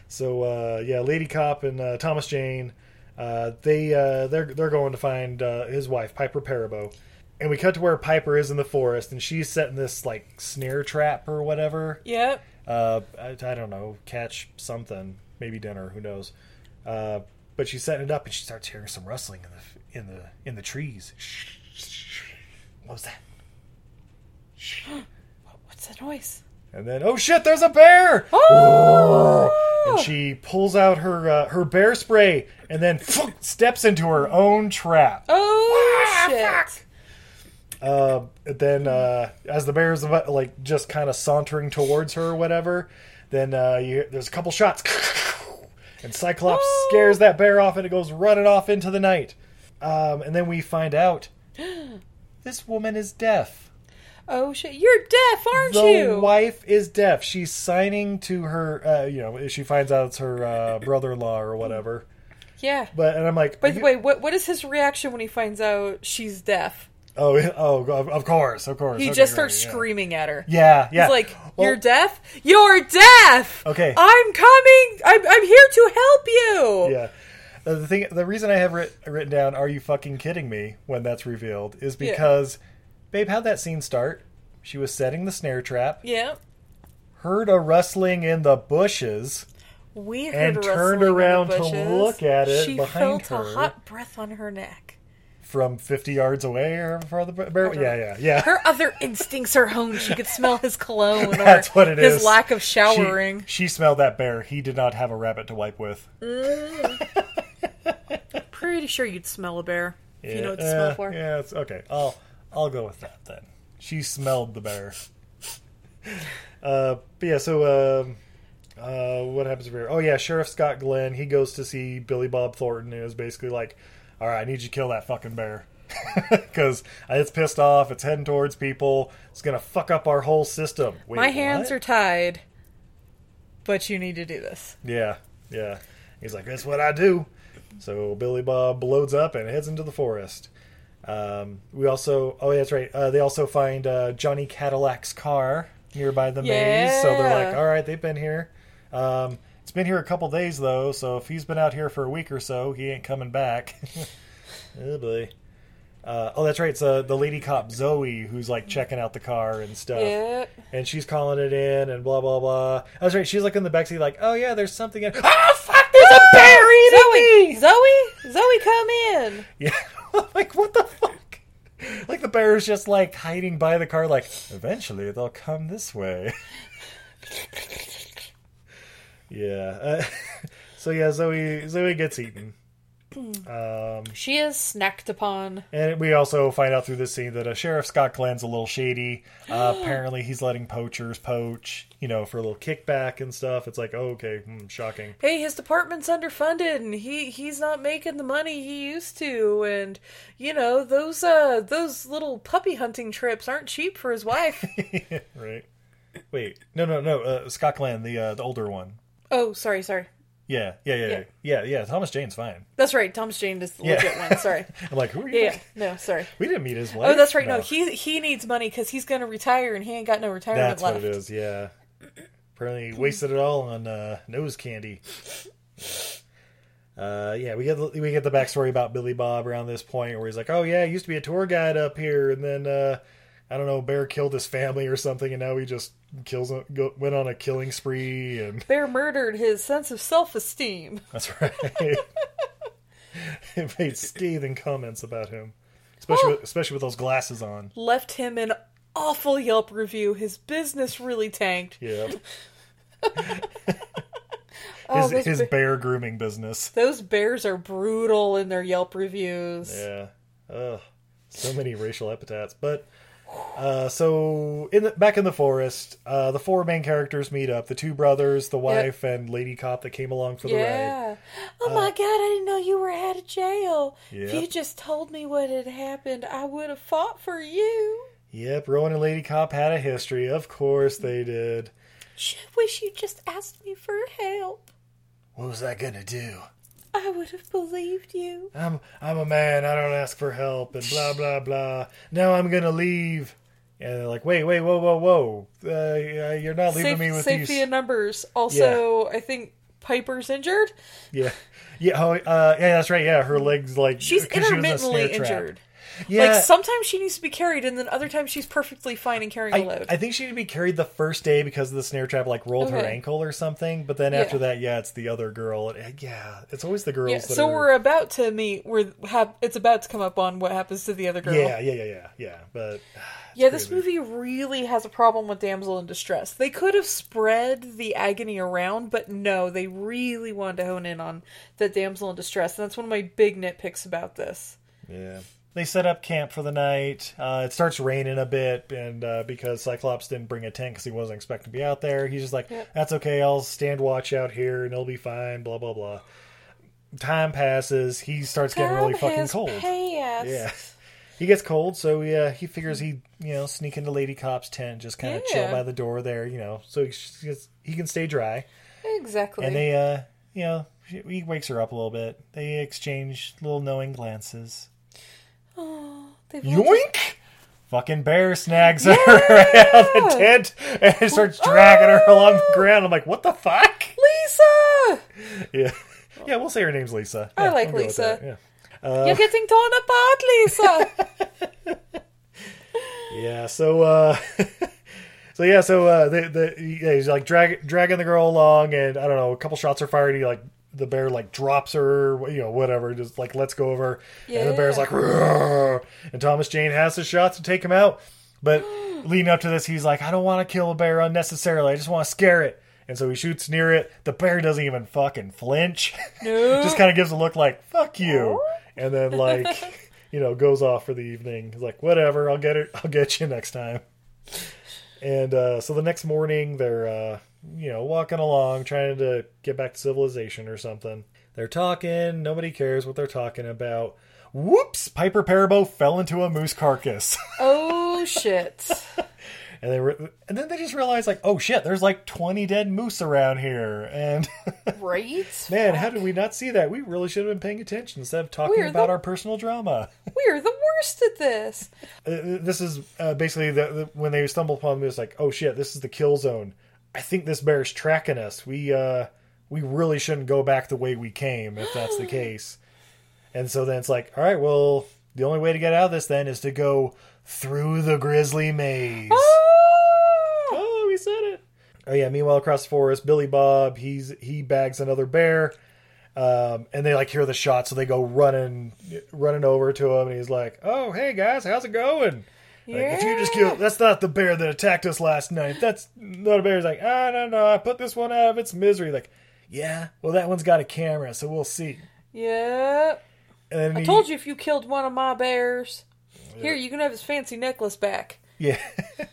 Speaker 1: so uh, yeah, Lady Cop and uh, Thomas Jane, uh, they uh, they're they're going to find uh, his wife Piper Perabo, and we cut to where Piper is in the forest, and she's setting this like snare trap or whatever.
Speaker 8: Yep.
Speaker 1: Uh, I, I don't know, catch something, maybe dinner, who knows? Uh, but she's setting it up, and she starts hearing some rustling in the in the in the trees. What was that?
Speaker 8: What's that noise?
Speaker 1: And then, oh shit, there's a bear!
Speaker 8: Oh!
Speaker 1: And she pulls out her uh, her bear spray and then steps into her own trap.
Speaker 8: Oh shit!
Speaker 1: Uh, then, uh, as the bear's about, like just kind of sauntering towards her or whatever, then uh, you, there's a couple shots, and Cyclops scares that bear off and it goes running off into the night. Um, and then we find out this woman is deaf.
Speaker 8: Oh shit! You're deaf, aren't
Speaker 1: the
Speaker 8: you?
Speaker 1: The wife is deaf. She's signing to her, uh, you know, she finds out it's her uh, brother-in-law or whatever.
Speaker 8: Yeah.
Speaker 1: But and I'm like,
Speaker 8: By the way, what what is his reaction when he finds out she's deaf?
Speaker 1: oh, oh, of- course, of course.
Speaker 8: He
Speaker 1: Okay,
Speaker 8: just starts
Speaker 1: great, yeah.
Speaker 8: screaming at her.
Speaker 1: Yeah, yeah.
Speaker 8: He's like,
Speaker 1: Well,
Speaker 8: "You're deaf. You're deaf.
Speaker 1: Okay.
Speaker 8: I'm coming. I'm I'm here to help you."
Speaker 1: Yeah. The thing, the reason I have writ, written down, "Are you fucking kidding me?" when that's revealed, is
Speaker 8: Yeah.
Speaker 1: because, babe, how'd that scene start? She was setting the snare trap,
Speaker 8: Yeah.
Speaker 1: heard a rustling in the bushes,
Speaker 8: We heard
Speaker 1: And
Speaker 8: a
Speaker 1: turned
Speaker 8: rustling in the
Speaker 1: around to look at it
Speaker 8: She
Speaker 1: behind
Speaker 8: felt
Speaker 1: her.
Speaker 8: a hot breath on her neck.
Speaker 1: from 50 yards away or far the bear. Yeah, yeah, yeah.
Speaker 8: Her other instincts are honed. She could smell his cologne or
Speaker 1: That's what it is.
Speaker 8: his lack of showering.
Speaker 1: She, smelled that bear. He did not have a rabbit to wipe with. Mm.
Speaker 8: Pretty sure you'd smell a bear if you know what to smell for.
Speaker 1: Yeah, it's okay. I'll I'll go with that then. She smelled the bear. uh, but yeah, so um, uh, what happens over here? Oh yeah, Sheriff Scott Glenn. He goes to see Billy Bob Thornton, and is basically like, "All right, I need you to kill that fucking bear." Because it's pissed off, it's heading towards people. It's gonna fuck up our whole system. Wait,
Speaker 8: My hands
Speaker 1: what?
Speaker 8: are tied, but you need to do this.
Speaker 1: Yeah, yeah. He's like, that's what I do. So Billy Bob loads up and heads into the forest. Um, we also, oh yeah, that's right. Uh, they also find uh, Johnny Cadillac's car nearby the maze. So they're like, all right, they've been here. Um, it's been here a couple days though, so if he's been out here for a week or so, he ain't coming back. oh boy. Uh, oh, that's right. It's uh, the lady cop Zoe who's like checking out the car and stuff
Speaker 8: Yep.
Speaker 1: and she's calling it in and blah blah blah. That's right. She's like in the backseat, like, oh yeah, there's something. In- oh fuck, there's eating
Speaker 8: Zoe,
Speaker 1: me.
Speaker 8: Zoe, Zoe, come in.
Speaker 1: Yeah, like what the fuck? Like the bear is just like hiding by the car, like eventually they'll come this way. yeah. Uh, so yeah, Zoe Zoe gets eaten,
Speaker 8: She is snacked upon.
Speaker 1: And we also find out through this scene that uh, Sheriff Scott Glenn's a little shady. Uh, apparently, he's letting poachers poach, you know, for a little kickback and stuff. It's like, oh, okay, hmm, shocking.
Speaker 8: Hey, his department's underfunded, and he he's not making the money he used to, and you know those uh those little puppy hunting trips aren't cheap for his wife.
Speaker 1: right? Wait, no, no, no. Uh, Scott Glenn, the uh, the older one.
Speaker 8: oh, sorry, sorry.
Speaker 1: Yeah, yeah, yeah, yeah, yeah, yeah. Thomas Jane's fine.
Speaker 8: That's right. Thomas Jane is the
Speaker 1: Yeah.
Speaker 8: legit one. Sorry.
Speaker 1: I'm like, who are you?
Speaker 8: Yeah, yeah. No, sorry.
Speaker 1: We didn't meet his wife.
Speaker 8: Oh, that's right. No, he he needs money because he's going to retire and he ain't got no retirement
Speaker 1: That's
Speaker 8: left.
Speaker 1: what it is. Yeah. Apparently, he wasted it all on uh, nose candy. Uh, yeah, we get the, we get the backstory about Billy Bob around this point where he's like, "Oh yeah, I used to be a tour guide up here, and then uh, I don't know, Bear killed his family or something, and now he just kills him, go, went on a killing spree, and
Speaker 8: Bear murdered his sense of self esteem.
Speaker 1: that's right." it made scathing comments about him, especially oh. with, especially with those glasses on.
Speaker 8: Left him an awful Yelp review. His business really tanked.
Speaker 1: Yeah,
Speaker 8: Oh,
Speaker 1: his,
Speaker 8: those,
Speaker 1: his
Speaker 8: ba-
Speaker 1: bear grooming business.
Speaker 8: those bears are brutal in their Yelp reviews.
Speaker 1: Yeah. Ugh. So many racial epithets. But uh, so in the, back in the forest, uh, the four main characters meet up: the two brothers, the wife, and Lady Cop that came along for the ride.
Speaker 8: Yeah. Oh my god, I didn't know you were out of jail. If
Speaker 1: Yep.
Speaker 8: you just told me what had happened, I would have fought for you.
Speaker 1: Yep, Rowan and Lady Cop had a history. Of course they did.
Speaker 8: Shit, wish you just asked me for help.
Speaker 1: What was that gonna do?
Speaker 8: I would have believed you.
Speaker 1: I'm I'm a man. I don't ask for help, and blah blah blah. Now I'm gonna leave. And they're like, wait, wait, whoa, whoa, whoa! Uh, you're not leaving
Speaker 8: Safe-
Speaker 1: me with
Speaker 8: safety
Speaker 1: these.
Speaker 8: in numbers. Also, I think Piper's injured.
Speaker 1: Yeah, yeah, oh, uh, yeah. That's right. Yeah, her legs like
Speaker 8: She's
Speaker 1: she was in
Speaker 8: intermittently
Speaker 1: snare trap. Yeah,
Speaker 8: Like sometimes she needs to be carried, and then other times she's perfectly fine in carrying a
Speaker 1: I,
Speaker 8: load.
Speaker 1: I think she to be carried the first day because of the snare trap, like rolled her ankle or something. But then
Speaker 8: Yeah.
Speaker 1: after that, yeah, it's the other girl. Yeah, it's always the girls.
Speaker 8: yeah, so
Speaker 1: are,
Speaker 8: we're about to meet. We're have it's about to come up on what happens to the other girl.
Speaker 1: yeah, yeah, yeah, yeah, yeah. But
Speaker 8: Yeah, this movie really has a problem with damsel in distress. They could have spread the agony around, but no, they really wanted to hone in on the damsel in distress. And that's one of my big nitpicks about this.
Speaker 1: yeah, they set up camp for the night. Uh, it starts raining a bit, and uh, because Cyclops didn't bring a tent because he wasn't expecting to be out there, he's just like,
Speaker 8: Yep.
Speaker 1: "That's okay. I'll stand watch out here, and it'll be fine." Blah blah blah. Time passes. He starts getting really fucking cold.
Speaker 8: passed.
Speaker 1: Yeah. He gets cold, so yeah, he figures he you know sneak into Lady Cop's tent, just kind of chill by the door there, you know, so he, gets- he can stay dry.
Speaker 8: Exactly.
Speaker 1: And they, uh, you know, he wakes her up a little bit. They exchange little knowing glances.
Speaker 8: They've
Speaker 1: Yoink! Fucking bear snags her right out of the tent and starts dragging her along the ground. I'm like, what the fuck?
Speaker 8: Lisa!
Speaker 1: Yeah, yeah. We'll say her name's Lisa.
Speaker 8: I
Speaker 1: Yeah,
Speaker 8: like
Speaker 1: we'll
Speaker 8: Lisa.
Speaker 1: Yeah.
Speaker 8: You're getting torn apart, Lisa!
Speaker 1: Yeah, so uh so yeah, so uh the the yeah, he's like drag, dragging the girl along and I don't know, a couple shots are fired, and he like the bear like drops her, you know, whatever, just like lets go of her. And the bear's like and Thomas Jane has his shots to take him out. But leading up to this, he's like, I don't want to kill a bear unnecessarily. I just want to scare it. And so he shoots near it. The bear doesn't even fucking flinch.
Speaker 8: No.
Speaker 1: just kind of gives a look like, fuck you. And then like, you know, goes off for the evening. He's like, whatever, I'll get it. I'll get you next time. And uh, so the next morning, they're uh, you know walking along, trying to get back to civilization or something. They're talking. Nobody cares what they're talking about. Whoops! Piper Perabo fell into a moose carcass,
Speaker 8: oh, shit.
Speaker 1: and they were, and then they just realized like, oh shit, there's like 20 dead moose around here, and
Speaker 8: Right?
Speaker 1: man, how did we not see that? We really should have been paying attention instead of talking
Speaker 8: We're
Speaker 1: about
Speaker 8: the-
Speaker 1: our personal drama.
Speaker 8: We're the worst at this.
Speaker 1: Uh, this is uh, basically the, the when they stumble upon this like oh shit this is the kill zone i think this bear's tracking us. We uh we really shouldn't go back the way we came if that's the case. And so then it's like all right well the only way to get out of this then is to go through the grizzly maze. Oh! We said it. Oh yeah meanwhile across the forest billy bob he's he bags another bear um, and they like hear the shot, so they go running, running over to him, and he's like, "Oh, hey guys, how's it going?" Like, if you just kill, that's not the bear that attacked us last night. That's not a bear. He's like, "Ah, no, no, I put this one out of its misery." Like, yeah, well, that one's got a camera, so we'll see.
Speaker 8: Yeah.
Speaker 1: And then
Speaker 8: I
Speaker 1: he-
Speaker 8: told you if you killed one of my bears, here you can have his fancy necklace back.
Speaker 1: Yeah.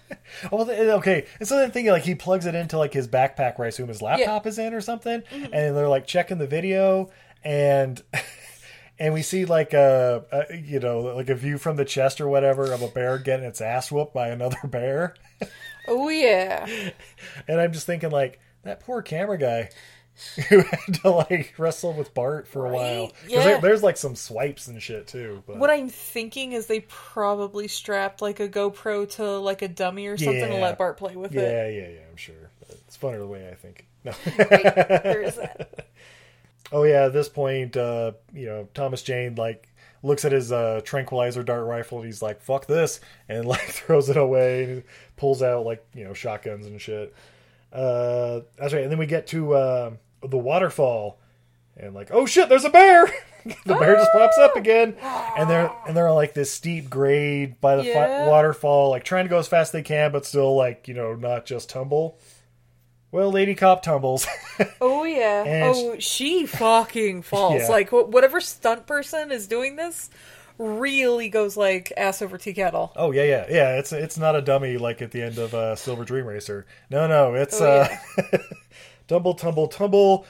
Speaker 1: well, okay. And so then thinking like he plugs it into like his backpack where I assume his laptop is in or something,
Speaker 8: Mm-hmm.
Speaker 1: and they're like checking the video and. And we see like a, a, you know, like a view from the chest or whatever of a bear getting its ass whooped by another bear.
Speaker 8: Oh yeah.
Speaker 1: And I'm just thinking like that poor camera guy who had to like wrestle with Bart for a while
Speaker 8: Yeah.
Speaker 1: there- there's like some swipes and shit too. But
Speaker 8: What I'm thinking is they probably strapped like a GoPro to like a dummy or something and
Speaker 1: Yeah.
Speaker 8: let Bart play with
Speaker 1: yeah,
Speaker 8: it.
Speaker 1: yeah, yeah. Yeah i'm sure. But it's funner the way I think. No.
Speaker 8: There is that.
Speaker 1: Oh yeah, at this point, uh, you know, Thomas Jane like looks at his uh, tranquilizer dart rifle and he's like, "Fuck this," and like throws it away and pulls out like you know shotguns and shit. Uh, that's right. And then we get to uh, the waterfall, and like, oh shit, there's a bear. the bear just pops up again, and they're and they're on like this steep grade by the
Speaker 8: Yeah.
Speaker 1: waterfall, like trying to go as fast as they can, but still like you know not just tumble. Well, Lady Cop tumbles.
Speaker 8: Oh yeah.
Speaker 1: And
Speaker 8: oh, she fucking falls.
Speaker 1: Yeah.
Speaker 8: Like wh- whatever stunt person is doing this really goes like ass over tea kettle.
Speaker 1: Oh yeah, yeah, yeah. It's it's not a dummy like at the end of uh, Silver Dream Racer. No, no, it's
Speaker 8: Oh,
Speaker 1: uh, tumble, tumble, tumble,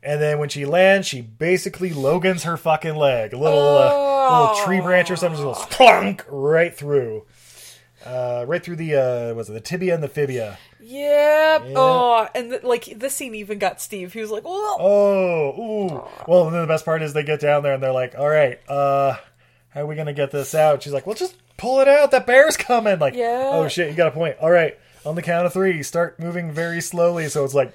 Speaker 1: and then when she lands, she basically Logan's her fucking leg. A little uh, little tree branch or something just goes plunk right through, uh, right through the uh, was it the tibia and the fibia.
Speaker 8: Yep. Oh, and th- like this scene even got Steve. He was like, "Whoa."
Speaker 1: Oh, ooh. Well, and then the best part is they get down there and they're like, "All right, uh, how are we gonna get this out?" She's like, "Well, just pull it out. That bear's coming." Like,
Speaker 8: Yeah.
Speaker 1: oh shit, you got a point. All right, on the count of three, start moving very slowly. So it's like,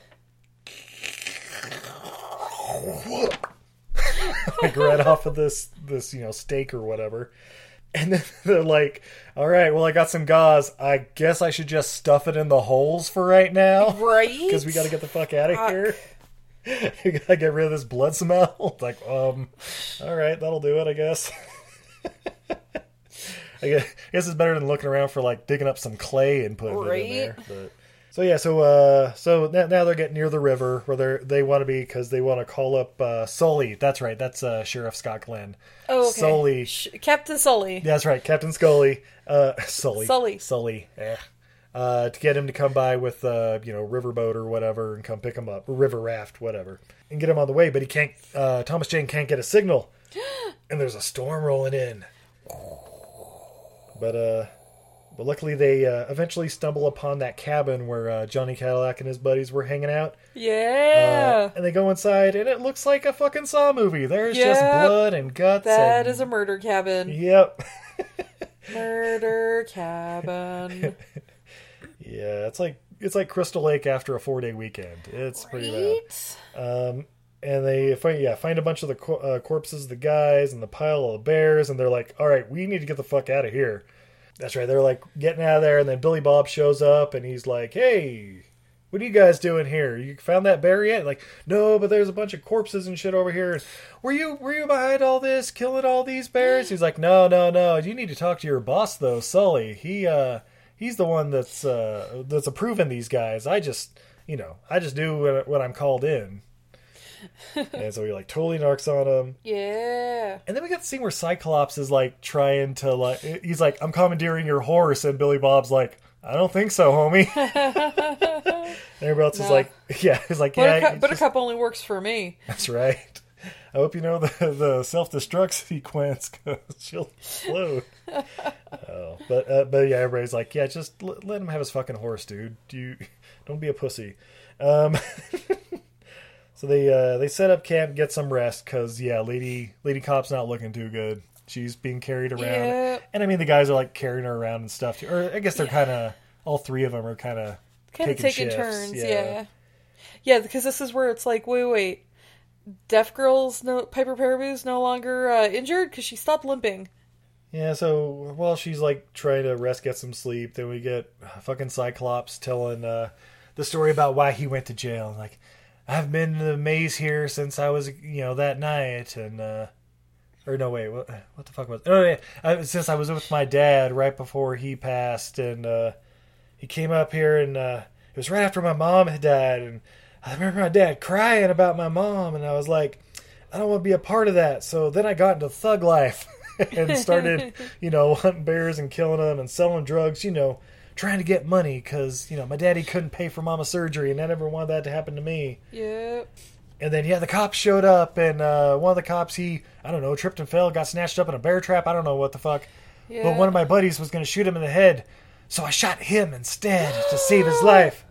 Speaker 1: like right off of this this you know steak or whatever. And then they're like, "All right, well, I got some gauze. I guess I should just stuff it in the holes for right now,
Speaker 8: Right?
Speaker 1: Because we got to get the fuck out of
Speaker 8: Fuck.
Speaker 1: here." you gotta get rid of this blood smell. Like, um, all right, that'll do it, I guess. I guess, it's better than looking around for like digging up some clay and putting it in there. But so yeah, so uh, so now, now they're getting near the river where they they want to be because they want to call up uh, Sully. That's right, that's uh, Sheriff Scott Glenn.
Speaker 8: Oh, okay.
Speaker 1: Sully.
Speaker 8: Sh- Captain Sully.
Speaker 1: That's right, Captain Scully. Uh, Sully.
Speaker 8: Sully.
Speaker 1: Sully. Eh. Uh, to get him to come by with, uh, you know, riverboat or whatever and come pick him up, river raft, whatever, and get him on the way. But he can't. Uh, Thomas Jane can't get a signal, and there's a storm rolling in. But uh, but luckily they uh, eventually stumble upon that cabin where uh, Johnny Cadillac and his buddies were hanging out.
Speaker 8: Yeah.
Speaker 1: Uh, and they go inside, and it looks like a fucking Saw movie. There's just blood and guts.
Speaker 8: that
Speaker 1: and,
Speaker 8: is a murder cabin.
Speaker 1: Yep.
Speaker 8: Murder cabin.
Speaker 1: Yeah, it's like it's like Crystal Lake after a four day weekend. It's pretty bad. Um, and they find yeah find a bunch of the co- uh, corpses of the guys and the pile of the bears, and they're like, "All right, we need to get the fuck out of here." That's right. They're like getting out of there, and then Billy Bob shows up, and he's like, "Hey." What are you guys doing here? You found that bear yet? Like, no, but there's a bunch of corpses and shit over here. Were you were you behind all this, killing all these bears? He's like, no, no, no. You need to talk to your boss though, Sully. He uh he's the one that's uh that's approving these guys. I just you know I just do what, when I'm called in. and so he like totally narcs on him.
Speaker 8: Yeah.
Speaker 1: And then we got the scene where Cyclops is like trying to like he's like I'm commandeering your horse, and Billy Bob's like I don't think so, homie. everybody else is like yeah, he's like yeah,
Speaker 8: Buttercup,
Speaker 1: it's
Speaker 8: Buttercup only works for me.
Speaker 1: that's right. I hope you know the the self destruct sequence because she'll explode. oh, but uh, but yeah, everybody's like, yeah, just l- let him have his fucking horse, dude. Do you don't be a pussy. Um, so they uh, they set up camp, get some rest because yeah, lady lady cop's not looking too good. She's being carried around,
Speaker 8: Yeah.
Speaker 1: and I mean the guys are like carrying her around and stuff. Too. Or I guess they're kind of all three of them are kind of
Speaker 8: Kind of taking
Speaker 1: shifts.
Speaker 8: turns, yeah. yeah. because this is where it's like, wait, wait. Deaf Girl's no Piper Perabo's no longer uh, injured because she stopped limping.
Speaker 1: Yeah, so while she's like trying to rest, get some sleep, then we get fucking Cyclops telling uh, the story about why he went to jail. Like, I've been in the maze here since I was, you know, that night, and uh, or no, wait, what, what the fuck was? Oh yeah, I, since I was with my dad right before he passed, and uh, he came up here, and uh, it was right after my mom had died, and I remember my dad crying about my mom, and I was like, I don't want to be a part of that. So then I got into thug life and started, you know, hunting bears and killing them and selling drugs, you know, trying to get money because, you know, my daddy couldn't pay for mama surgery and I never wanted that to happen to me.
Speaker 8: Yep.
Speaker 1: And then, yeah, the cops showed up and uh, one of the cops, he, I don't know, tripped and fell, got snatched up in a bear trap. I don't know what the fuck.
Speaker 8: Yeah.
Speaker 1: But one of my buddies was going to shoot him in the head. So I shot him instead to save his life.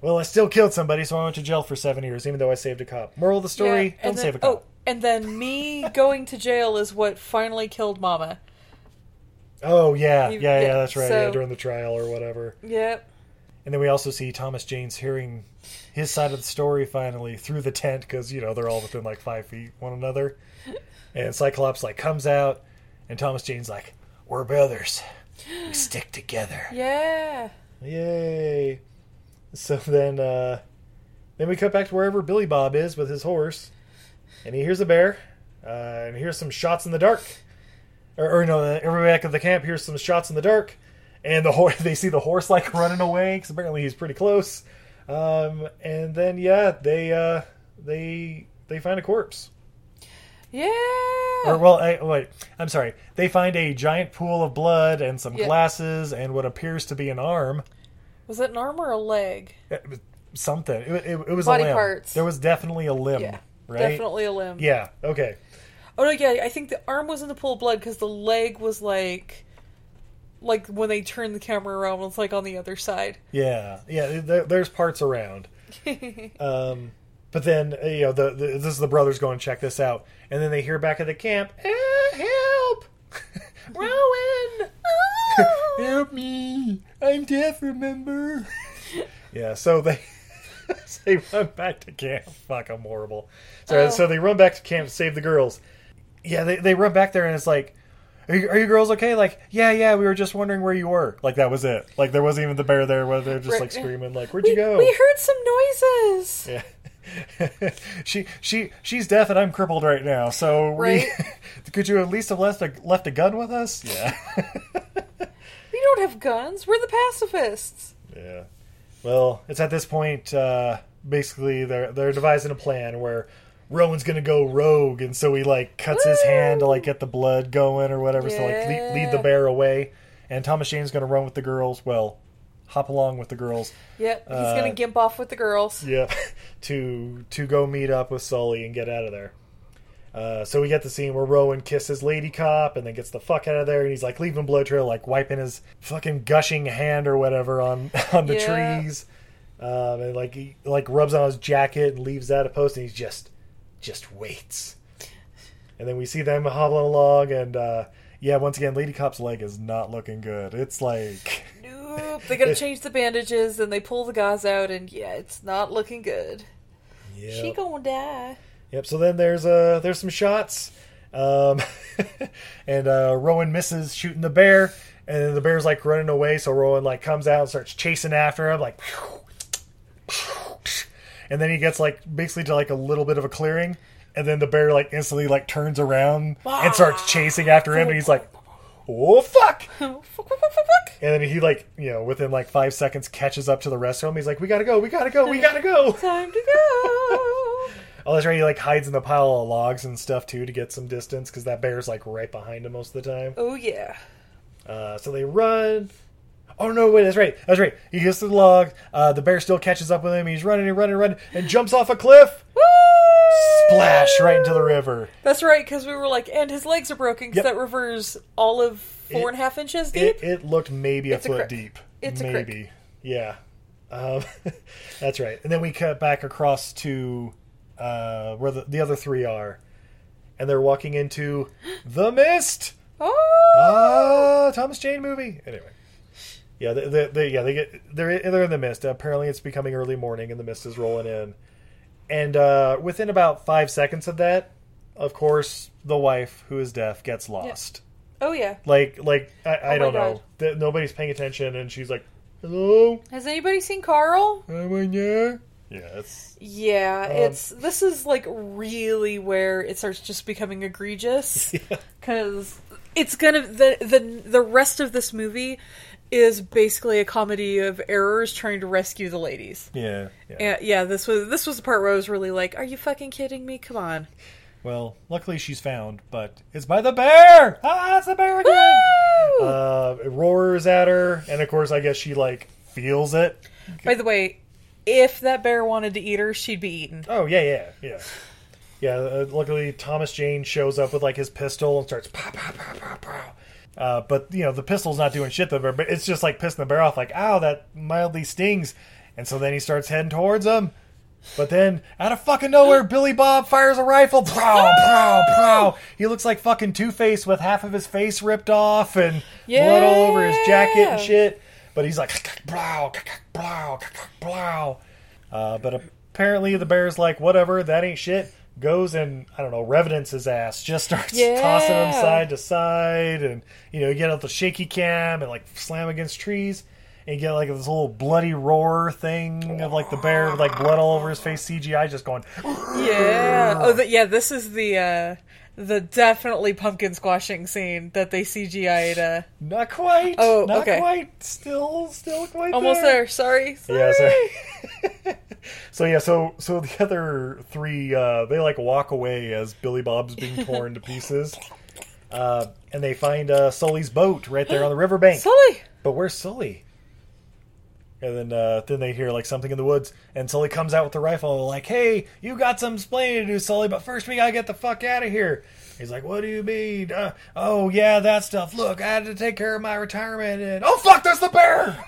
Speaker 1: Well, I still killed somebody, so I went to jail for seven years, even though I saved a cop. Moral of the story:
Speaker 8: Yeah,
Speaker 1: don't
Speaker 8: then-
Speaker 1: save a cop.
Speaker 8: Oh, and then me going to jail is what finally killed Mama.
Speaker 1: Oh, yeah,
Speaker 8: You-
Speaker 1: yeah, yeah,
Speaker 8: yeah,
Speaker 1: that's right.
Speaker 8: so-
Speaker 1: yeah, during the trial or whatever.
Speaker 8: Yep.
Speaker 1: And then we also see Thomas Jane's hearing his side of the story finally through the tent because you know they're all within like five feet one another. And Cyclops like comes out, and Thomas Jane's like, "We're brothers. We stick together."
Speaker 8: Yeah.
Speaker 1: Yay! So then, uh, then we cut back to wherever Billy Bob is with his horse, and he hears a bear, uh, and he hears some shots in the dark. Or, or no, everybody back at the camp hears some shots in the dark, and the horse. They see the horse like running away because apparently he's pretty close. Um, and then yeah, they uh, they they find a corpse.
Speaker 8: Yeah.
Speaker 1: Or well, I, wait, I'm sorry. They find a giant pool of blood and some
Speaker 8: Yeah.
Speaker 1: glasses and what appears to be an arm.
Speaker 8: Was it an arm or a leg?
Speaker 1: It something. It, it, it was
Speaker 8: Body
Speaker 1: a limb.
Speaker 8: parts.
Speaker 1: There was definitely a limb.
Speaker 8: Yeah.
Speaker 1: right.
Speaker 8: Definitely a limb.
Speaker 1: Yeah. Okay.
Speaker 8: Oh no, yeah, I think the arm was in the pool of blood because the leg was like, like when they turned the camera around, it's like on the other side.
Speaker 1: Yeah. Yeah. There, there's parts around. um, but then uh, you know the, the this is the brothers going to check this out, and then they hear back at the camp, "Eh, "Help, Rowan, help me! I'm deaf. Remember?" yeah. So they. they run back to camp. Fuck, I'm horrible. So,
Speaker 8: Oh.
Speaker 1: so they run back to camp to save the girls. Yeah, they, they run back there and it's like, are you, are you girls okay? Like, yeah, yeah, we were just wondering where you were. Like, that was it. Like, there wasn't even the bear there where they're just like screaming, like, where'd
Speaker 8: We,
Speaker 1: you go?
Speaker 8: we heard some noises.
Speaker 1: Yeah. she she she's deaf and I'm crippled right now. So
Speaker 8: Right.
Speaker 1: we, could you at least have left a left a gun with us? Yeah.
Speaker 8: We don't have guns. We're the pacifists.
Speaker 1: Yeah. Well, it's at this point, uh, basically, they're they're devising a plan where Rowan's gonna go rogue, and so he like cuts his hand to like get the blood going or whatever, so like lead, lead the bear away. And Thomas Jane's gonna run with the girls. Well, hop along with the girls.
Speaker 8: Yep, he's
Speaker 1: Uh,
Speaker 8: gonna gimp off with the girls.
Speaker 1: Yeah, to to go meet up with Sully and get out of there. Uh, so we get the scene where Rowan kisses Lady Cop and then gets the fuck out of there, and he's like leaving blood trail, like wiping his fucking gushing hand or whatever on on the
Speaker 8: Yeah.
Speaker 1: trees, um, and like he like rubs on his jacket and leaves that a post, and he's just just waits. And then we see them hobbling along, and uh, yeah, once again, Lady Cop's leg is not looking good. It's like
Speaker 8: Nope. They gotta change the bandages and they pull the gauze out, and yeah, it's not looking good. She gonna die.
Speaker 1: Yep. So then there's uh there's some shots, um, and uh, Rowan misses shooting the bear, and then the bear's like running away. So Rowan like comes out and starts chasing after him, like, and then he gets like basically to like a little bit of a clearing, and then the bear like instantly like turns around and starts chasing after him, and he's like, oh fuck. And then he like you know within like five seconds catches up to the rest of them. He's like, "We gotta go, we gotta go, we gotta go."
Speaker 8: Time to go.
Speaker 1: Oh, that's right. He like hides in the pile of logs and stuff too to get some distance because that bear's like right behind him most of the time.
Speaker 8: oh yeah.
Speaker 1: Uh, so they run. Oh no! Wait, that's right. That's right. He gets to the log. Uh, the bear still catches up with him. He's running and running and running and jumps off a cliff. Woo! Splash right into the river.
Speaker 8: That's right, because we were like, and his legs are broken because
Speaker 1: Yep.
Speaker 8: that river's all of four and a half inches deep.
Speaker 1: It, it looked maybe a
Speaker 8: It's a
Speaker 1: foot
Speaker 8: crick.
Speaker 1: deep.
Speaker 8: It's a
Speaker 1: maybe. Yeah. Um, that's right. And then we cut back across to uh, where the, the other three are, and they're walking into the mist.
Speaker 8: oh,
Speaker 1: Ah, Thomas Jane movie. Anyway, yeah, they, they, they yeah they get they're they're in the mist. Apparently, it's becoming early morning, and the mist is rolling in. And uh, within about five seconds of that, of course, the wife who is deaf gets lost.
Speaker 8: oh yeah.
Speaker 1: Like like I, I
Speaker 8: Oh my
Speaker 1: don't know. Th- Nobody's paying attention, and she's like, "Hello,
Speaker 8: Has anybody seen Carl?
Speaker 1: am I there?" Yeah, it's
Speaker 8: Yeah,
Speaker 1: Um,
Speaker 8: it's this is like really where it starts just becoming egregious because it's gonna the the the rest of this movie is basically a comedy of errors trying to rescue the ladies.
Speaker 1: yeah yeah.
Speaker 8: Yeah, yeah. This was this was the part where I was really like, "Are you fucking kidding me? Come on!"
Speaker 1: Well, luckily she's found, but it's by the bear. Ah, it's the bear again. Uh, it roars at her, and of course, I guess she like feels it.
Speaker 8: By the way, if that bear wanted to eat her, she'd be eaten.
Speaker 1: Oh yeah, yeah, yeah, yeah. Uh, luckily, Thomas Jane shows up with like his pistol and starts pow pow pow pow pow. Uh, but you know the pistol's not doing shit to the bear, but it's just like pissing the bear off, like ow, that mildly stings. And so then he starts heading towards him. But then, out of fucking nowhere, Billy Bob fires a rifle. Pow, pow, pow. He looks like fucking Two Face with half of his face ripped off and blood all over his jacket and shit. But he's like, blow, blow, blow. Uh, but apparently, the bear's like, whatever, that ain't shit. Goes and, I don't know, revenants his ass. Just starts
Speaker 8: Yeah.
Speaker 1: tossing him side to side. And, you know, you get out the shaky cam and, like, slam against trees. And you get, like, this little bloody roar thing of, like, the bear with, like, blood all over his face. CGI just going,
Speaker 8: Yeah. Oh, the, yeah. This is the uh, the definitely pumpkin squashing scene that they CGI'd. Uh,
Speaker 1: not quite.
Speaker 8: Oh,
Speaker 1: not
Speaker 8: okay.
Speaker 1: quite. Still, still quite
Speaker 8: almost there. Sorry.
Speaker 1: Yeah,
Speaker 8: Sorry.
Speaker 1: so, so yeah, so so the other three uh they like walk away as Billy Bob's being torn to pieces. Uh and they find uh Sully's boat right there on the riverbank.
Speaker 8: Sully.
Speaker 1: But where's Sully? And then uh then they hear like something in the woods and Sully comes out with the rifle like, "Hey, you got some explaining to do, Sully, but first we got to get the fuck out of here." He's like, "What do you mean?" Uh, "Oh, yeah, that stuff. Look, I had to take care of my retirement and Oh fuck, there's the bear!"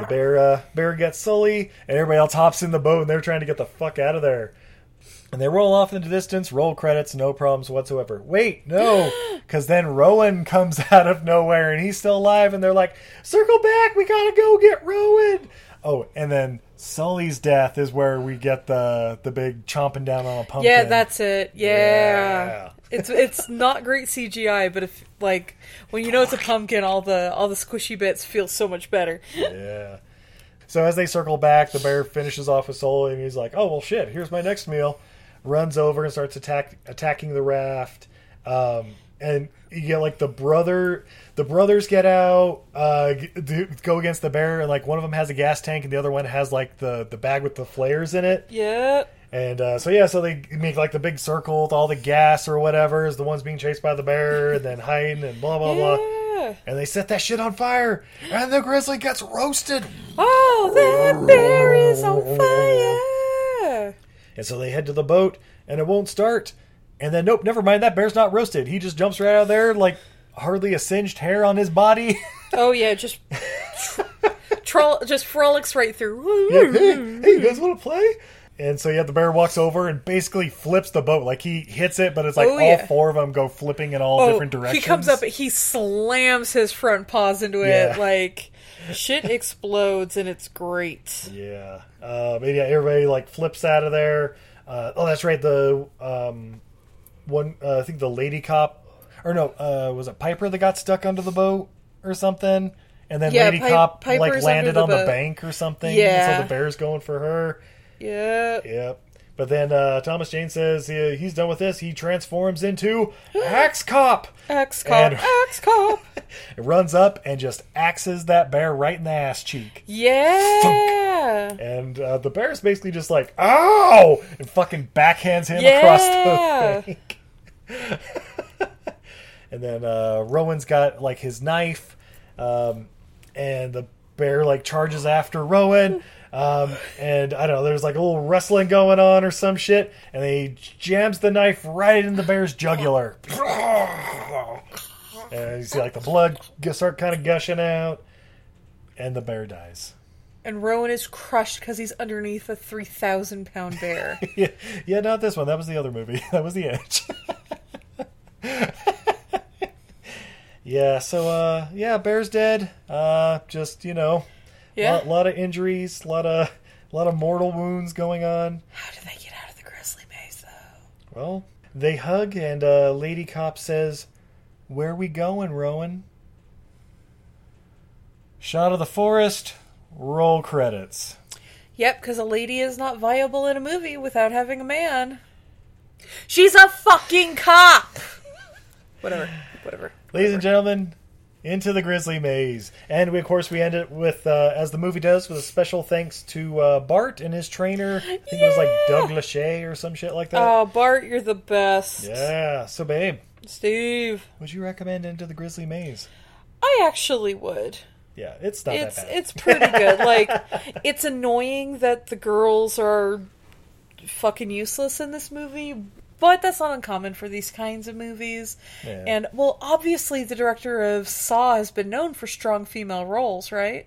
Speaker 1: The bear uh, bear gets Sully, and everybody else hops in the boat, and they're trying to get the fuck out of there. And they roll off in the distance, roll credits, no problems whatsoever. Wait, no, because then Rowan comes out of nowhere, and he's still alive, and they're like, "Circle back, we gotta go get Rowan." Oh, and then Sully's death is where we get the the big chomping down on a pumpkin.
Speaker 8: Yeah, that's it. Yeah.
Speaker 1: Yeah.
Speaker 8: it's it's not great CGI, but if like when you know it's a pumpkin, all the all the squishy bits feel so much better.
Speaker 1: Yeah. So as they circle back, the bear finishes off with Sully, and he's like, "Oh well, shit! Here's my next meal." Runs over and starts attack attacking the raft, um, and you get like the brother. The brothers get out, uh, go against the bear, and like one of them has a gas tank, and the other one has like the the bag with the flares in it.
Speaker 8: Yeah.
Speaker 1: And uh, so yeah, so they make like the big circle with all the gas or whatever is the one's being chased by the bear, and then hiding and blah blah blah.
Speaker 8: Yeah.
Speaker 1: And they set that shit on fire, and the grizzly gets roasted.
Speaker 8: Oh, that bear is on fire.
Speaker 1: And so they head to the boat, and it won't start. And then, nope, never mind. That bear's not roasted. He just jumps right out of there, like hardly a singed hair on his body.
Speaker 8: Oh yeah, just troll, just frolics right through.
Speaker 1: hey, hey, you guys want to play? And so, yeah, the bear walks over and basically flips the boat. Like he hits it, but it's like
Speaker 8: Oh,
Speaker 1: all
Speaker 8: yeah.
Speaker 1: four of them go flipping in all
Speaker 8: Oh,
Speaker 1: different directions.
Speaker 8: he comes up, he slams his front paws into
Speaker 1: Yeah.
Speaker 8: it, like shit explodes, and it's great.
Speaker 1: Yeah. Uh, but yeah, everybody like flips out of there. Uh, oh, that's right. The um, one, uh, I think the lady cop, or no, uh, was it Piper that got stuck under the boat or something? And then
Speaker 8: Yeah,
Speaker 1: Lady
Speaker 8: Pi-
Speaker 1: Cop
Speaker 8: Piper's
Speaker 1: like landed
Speaker 8: the
Speaker 1: on the bank or something.
Speaker 8: Yeah.
Speaker 1: So the bear's going for her.
Speaker 8: Yeah.
Speaker 1: Yep. But then uh, Thomas Jane says uh, he's done with this. He transforms into Axe Cop.
Speaker 8: Axe cop,
Speaker 1: And-
Speaker 8: axe cop.
Speaker 1: It runs up and just axes that bear right in the ass cheek.
Speaker 8: Yeah.
Speaker 1: And uh, the is basically just like, ow! And fucking backhands him
Speaker 8: Yeah.
Speaker 1: across the bank. and then uh, Rowan's got like his knife, um, and the bear like charges after Rowan. Um, and I don't know, there's like a little wrestling going on or some shit, and he jams the knife right in the bear's jugular. and you see like the blood start kind of gushing out, and the bear dies.
Speaker 8: And Rowan is crushed because he's underneath a 3,000 pound bear.
Speaker 1: yeah, yeah, not this one. That was the other movie. That was the Edge. yeah. So, uh, yeah, Bear's dead. Uh, just you know,
Speaker 8: Yeah.
Speaker 1: lot, lot of injuries, a lot of, a lot of mortal wounds going on.
Speaker 8: How did they get out of the grizzly maze, though?
Speaker 1: Well, they hug, and uh, Lady Cop says, "Where we going, Rowan?" Shot of the forest. Roll credits.
Speaker 8: Yep, because a lady is not viable in a movie without having a man. She's a fucking cop! Whatever. Whatever.
Speaker 1: Ladies and gentlemen, Into the Grizzly Maze. And we, of course, we end it with, uh, as the movie does, with a special thanks to uh, Bart and his trainer. I think it was like Doug Lachey or some shit like that.
Speaker 8: Oh, Bart, you're the best.
Speaker 1: Yeah. So, babe,
Speaker 8: Steve,
Speaker 1: would you recommend Into the Grizzly Maze?
Speaker 8: I actually would.
Speaker 1: Yeah, it's not
Speaker 8: It's it's pretty good. Like, it's annoying that the girls are fucking useless in this movie, but that's not uncommon for these kinds of movies.
Speaker 1: Yeah.
Speaker 8: And well, obviously, the director of Saw has been known for strong female roles, right?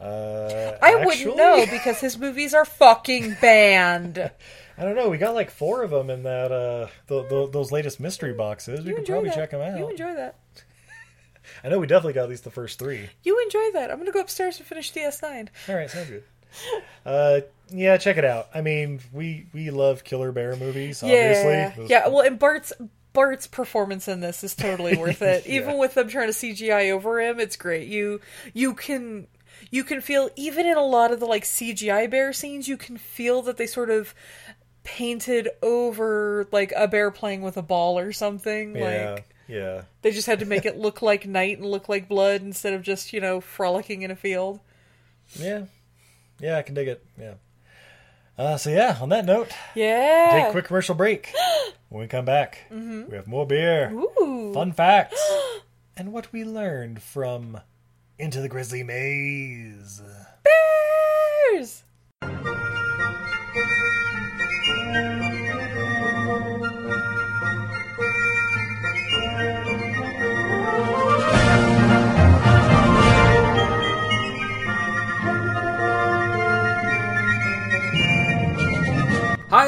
Speaker 1: Uh,
Speaker 8: I
Speaker 1: actually,
Speaker 8: wouldn't know because his movies are fucking banned.
Speaker 1: I don't know. We got like four of them in that uh, th th those latest mystery boxes. We
Speaker 8: You
Speaker 1: could
Speaker 8: enjoy
Speaker 1: probably
Speaker 8: that.
Speaker 1: check them out.
Speaker 8: You enjoy that.
Speaker 1: I know we definitely got at least the first three.
Speaker 8: You enjoy that. I'm gonna go upstairs and finish DS9.
Speaker 1: All right, sounds good. Uh, yeah, check it out. I mean, we we love Killer Bear movies. Obviously,
Speaker 8: Yeah, yeah. Well, and Bart's Bart's performance in this is totally worth it.
Speaker 1: Yeah.
Speaker 8: Even with them trying to CGI over him, it's great. You you can you can feel even in a lot of the like CGI bear scenes, you can feel that they sort of painted over like a bear playing with a ball or something.
Speaker 1: yeah,
Speaker 8: Like
Speaker 1: yeah.
Speaker 8: they just had to make it look like night and look like blood instead of just you know frolicking in a field.
Speaker 1: Yeah, yeah, I can dig it. Yeah. Uh, so yeah, on that note,
Speaker 8: Yeah.
Speaker 1: take a quick commercial break. when we come back,
Speaker 8: Mhm.
Speaker 1: we have more beer,
Speaker 8: Ooh.
Speaker 1: fun facts, and what we learned from Into the Grizzly Maze.
Speaker 8: Bears.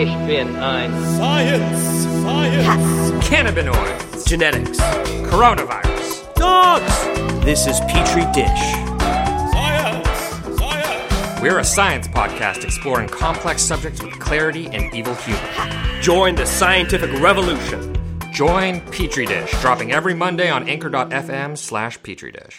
Speaker 9: Ich bin ein
Speaker 10: Science! Science!
Speaker 9: Cannabinoids.
Speaker 10: Genetics. Coronavirus. Dogs! This is Petri Dish. Science! Science!
Speaker 11: We're a science podcast exploring complex subjects with clarity and evil humor.
Speaker 10: Join the scientific revolution.
Speaker 11: Join Petri Dish, dropping every Monday on anchor.fm slash Petri Dish.